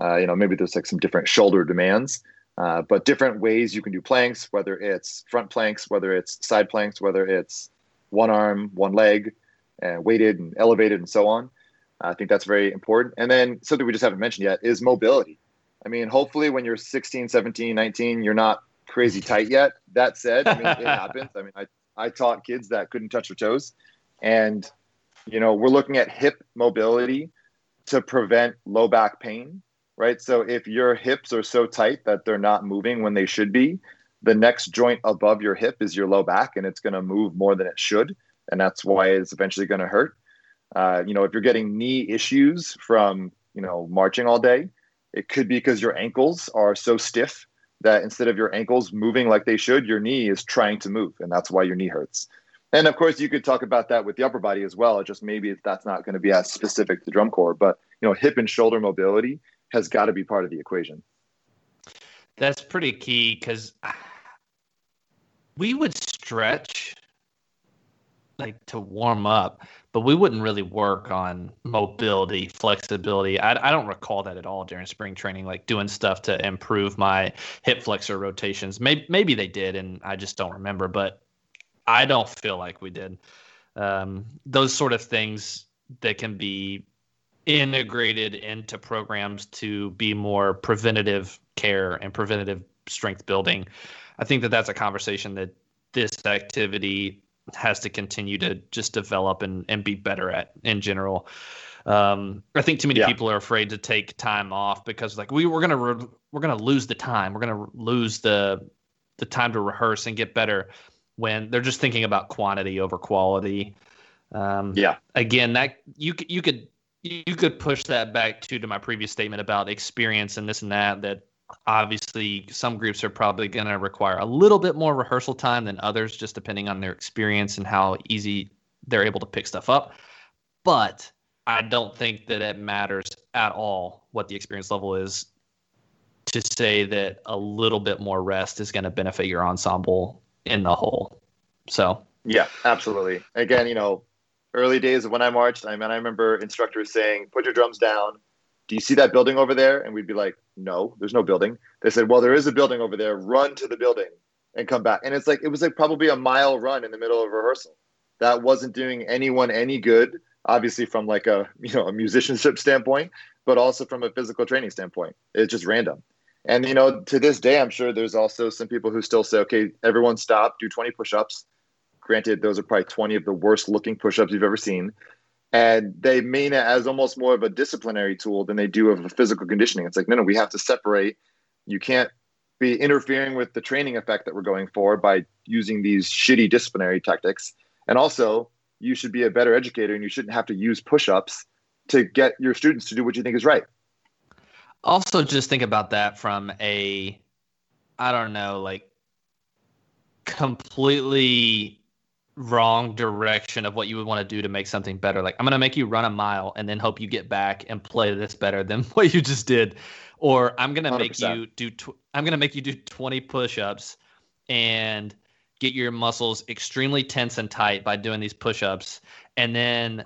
Uh, you know, maybe there's like some different shoulder demands, uh, but different ways you can do planks, whether it's front planks, whether it's side planks, whether it's one arm, one leg, and weighted and elevated and so on. I think that's very important. And then something we just haven't mentioned yet is mobility. I mean, hopefully when you're 16, 17, 19, you're not crazy tight yet. That said, I mean, it happens. I mean, I, I taught kids that couldn't touch their toes. And you know, we're looking at hip mobility to prevent low back pain, right? So if your hips are so tight that they're not moving when they should be, the next joint above your hip is your low back, and it's going to move more than it should, and that's why it's eventually going to hurt. Uh, you know, if you're getting knee issues from you know marching all day, it could be because your ankles are so stiff that instead of your ankles moving like they should, your knee is trying to move, and that's why your knee hurts. And of course, you could talk about that with the upper body as well. Just maybe that's not going to be as specific to drum corps, but you know, hip and shoulder mobility has got to be part of the equation. That's pretty key because we would stretch like to warm up, but we wouldn't really work on mobility, flexibility. I, I don't recall that at all during spring training, like doing stuff to improve my hip flexor rotations. Maybe maybe they did, and I just don't remember. But I don't feel like we did. Um, those sort of things that can be integrated into programs to be more preventative care and preventative strength building. I think that that's a conversation that this activity has to continue to just develop and, and be better at in general. Um, I think too many yeah. people are afraid to take time off because like we we're gonna re- we're gonna lose the time. We're gonna lose the the time to rehearse and get better when they're just thinking about quantity over quality. Um, yeah. Again, that you you could you could push that back to to my previous statement about experience and this and that. That obviously some groups are probably going to require a little bit more rehearsal time than others just depending on their experience and how easy they're able to pick stuff up. But i don't think that it matters at all what the experience level is to say that a little bit more rest is going to benefit your ensemble in the whole. So. Yeah absolutely. Again you know early days of when i marched i mean i remember instructors saying put your drums down do you see that building over there? And we'd be like, no, there's no building. They said, well, there is a building over there. Run to the building and come back. And it's like, it was like probably a mile run in the middle of rehearsal. That wasn't doing anyone any good, obviously from like a, you know, a musicianship standpoint, but also from a physical training standpoint. It's just random. And, you know, to this day, I'm sure there's also some people who still say, okay, everyone stop, do 20 push-ups. Granted, those are probably 20 of the worst looking push-ups you've ever seen and they mean it as almost more of a disciplinary tool than they do of a physical conditioning. It's like, no, no, we have to separate. You can't be interfering with the training effect that we're going for by using these shitty disciplinary tactics. And also, you should be a better educator and you shouldn't have to use push ups to get your students to do what you think is right. Also, just think about that from a, I don't know, like completely wrong direction of what you would want to do to make something better. Like I'm going to make you run a mile and then hope you get back and play this better than what you just did. Or I'm going to make you do tw- I'm going to make you do 20 push-ups and get your muscles extremely tense and tight by doing these push-ups and then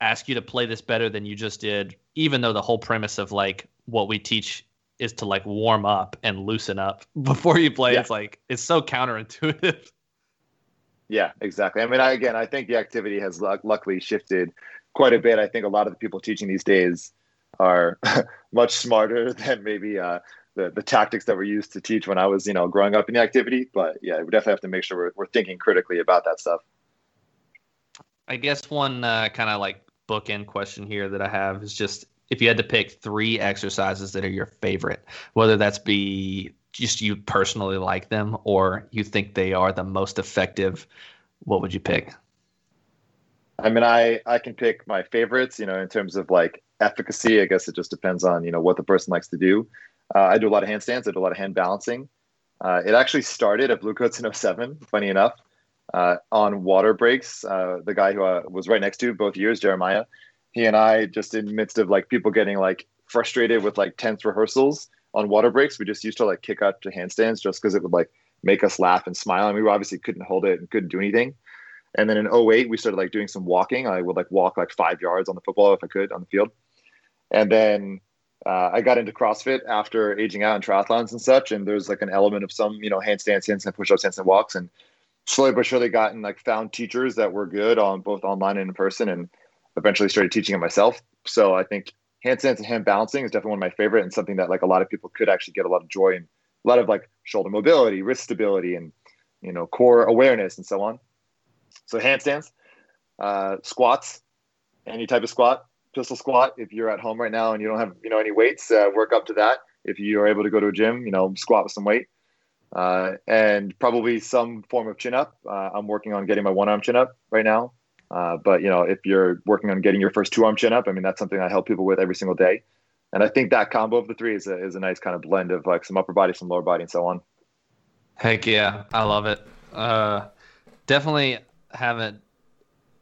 ask you to play this better than you just did even though the whole premise of like what we teach is to like warm up and loosen up before you play yeah. it's like it's so counterintuitive yeah, exactly. I mean, I, again, I think the activity has luckily shifted quite a bit. I think a lot of the people teaching these days are much smarter than maybe uh, the the tactics that were used to teach when I was, you know, growing up in the activity. But yeah, we definitely have to make sure we're, we're thinking critically about that stuff. I guess one uh, kind of like bookend question here that I have is just if you had to pick three exercises that are your favorite, whether that's be just you personally like them or you think they are the most effective, what would you pick? I mean, I I can pick my favorites. You know, in terms of like efficacy, I guess it just depends on you know what the person likes to do. Uh, I do a lot of handstands. I do a lot of hand balancing. Uh, it actually started at Bluecoats in 07, funny enough, uh, on water breaks. Uh, the guy who I uh, was right next to both years, Jeremiah, he and I just in midst of like people getting like frustrated with like tense rehearsals on water breaks, we just used to like kick up to handstands just because it would like make us laugh and smile. And we obviously couldn't hold it and couldn't do anything. And then in 08, we started like doing some walking. I would like walk like five yards on the football if I could on the field. And then uh, I got into CrossFit after aging out in triathlons and such. And there's like an element of some, you know, handstands, handstand push-ups, handstand walks. And slowly but surely gotten like found teachers that were good on both online and in person and eventually started teaching it myself. So I think handstands and hand balancing is definitely one of my favorite and something that like a lot of people could actually get a lot of joy and a lot of like shoulder mobility, wrist stability, and you know core awareness and so on. So handstands, uh, squats, any type of squat, pistol squat. If you're at home right now and you don't have you know any weights, uh, work up to that. If you are able to go to a gym, you know squat with some weight. uh, and probably some form of chin up. Uh, I'm working on getting my one arm chin up right now. Uh, but you know, if you're working on getting your first two arm chin up, I mean, that's something I help people with every single day. And I think that combo of the three is a, is a nice kind of blend of like some upper body, some lower body, and so on. Heck yeah, I love it. Uh, definitely haven't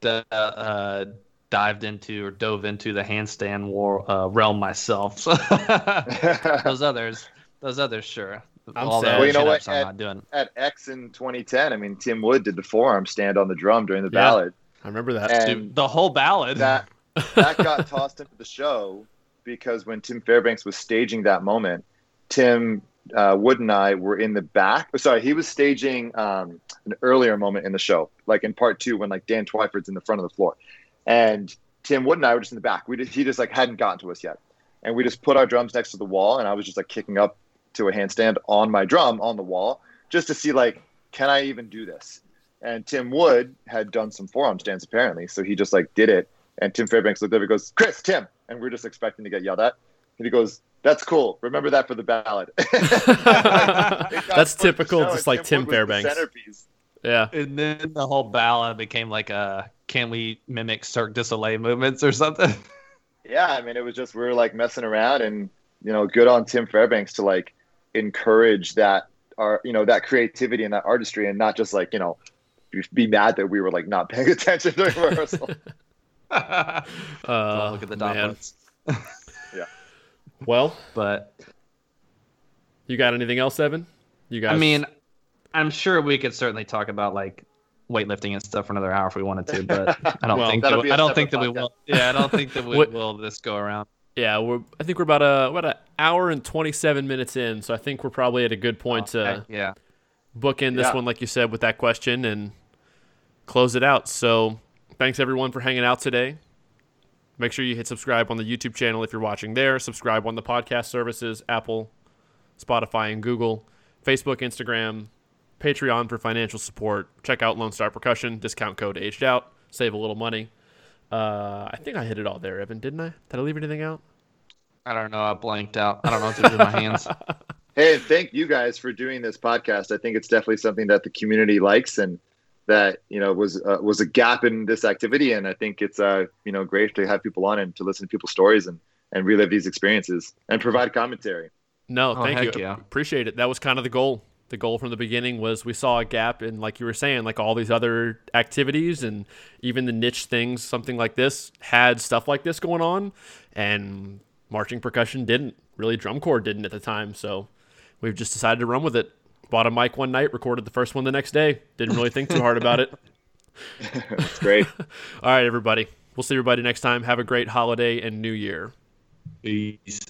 uh, uh, dived into or dove into the handstand war uh, realm myself. those others, those others, sure. I'm All sad. Well, you know chin-ups what, I'm Ed- not doing. At X in 2010, I mean, Tim Wood did the forearm stand on the drum during the Yeah. ballad, I remember that. and Dude, the whole ballad. that that got tossed into the show because when Tim Fairbanks was staging that moment, Tim uh, Wood and I were in the back. Sorry, he was staging um, an earlier moment in the show, like in part two when like Dan Twyford's in the front of the floor, and Tim Wood and I were just in the back. We just, he just like hadn't gotten to us yet, and we just put our drums next to the wall, and I was just like kicking up to a handstand on my drum on the wall just to see like can I even do this. And Tim Wood had done some forearm stands apparently, so he just like did it. And Tim Fairbanks looked over and goes, Chris, Tim. And we're just expecting to get yelled at. And he goes, That's cool. Remember that for the ballad. That's typical, just like Tim Wood was the Fairbanks. Yeah. and then the whole ballad became like a can we mimic Cirque du Soleil movements or something? Yeah, I mean, it was just we were like messing around, and you know, good on Tim Fairbanks to like encourage that our you know that creativity and that artistry, and not just like you know be- be mad that we were like not paying attention during rehearsal. Uh, Don't look at the dot man. points. Well, But you got anything else, Evan? You guys? I mean, I'm sure we could certainly talk about like weightlifting and stuff for another hour if we wanted to, but I don't Well, think that that'll we, be don't think that separate we will. Yeah, I don't think that we What- will this go around. yeah, we're. I think we're about a about an hour and twenty seven minutes in, so I think we're probably at a good point to Okay, yeah. book in this Yeah. one, like you said, with that question and close it out. So, thanks everyone for hanging out today. Make sure you hit subscribe on the YouTube channel if you're watching there. Subscribe on the podcast services Apple, Spotify, and Google, Facebook, Instagram, Patreon for financial support. Check out Lone Star Percussion, discount code aged out. Save a little money. Uh, I think I hit it all there, Evan, didn't I? Did I leave anything out? I don't know. I blanked out. I don't know what to do with my hands. Hey, thank you guys for doing this podcast. I think it's definitely something that the community likes and that you know was uh, was a gap in this activity, and I think it's uh you know great to have people on and to listen to people's stories and and relive these experiences and provide commentary. No, Oh, thank you. heck yeah. Appreciate it. That was kind of the goal. The goal from the beginning was we saw a gap in, like you were saying, like all these other activities and even the niche things, something like this had stuff like this going on, and marching percussion didn't. Really, drum corps didn't at the time. So we've just decided to run with it. Bought a mic one night, recorded the first one the next day. Didn't really think too hard about it. It's great. All right, everybody. We'll see everybody next time. Have a great holiday and new year. Peace.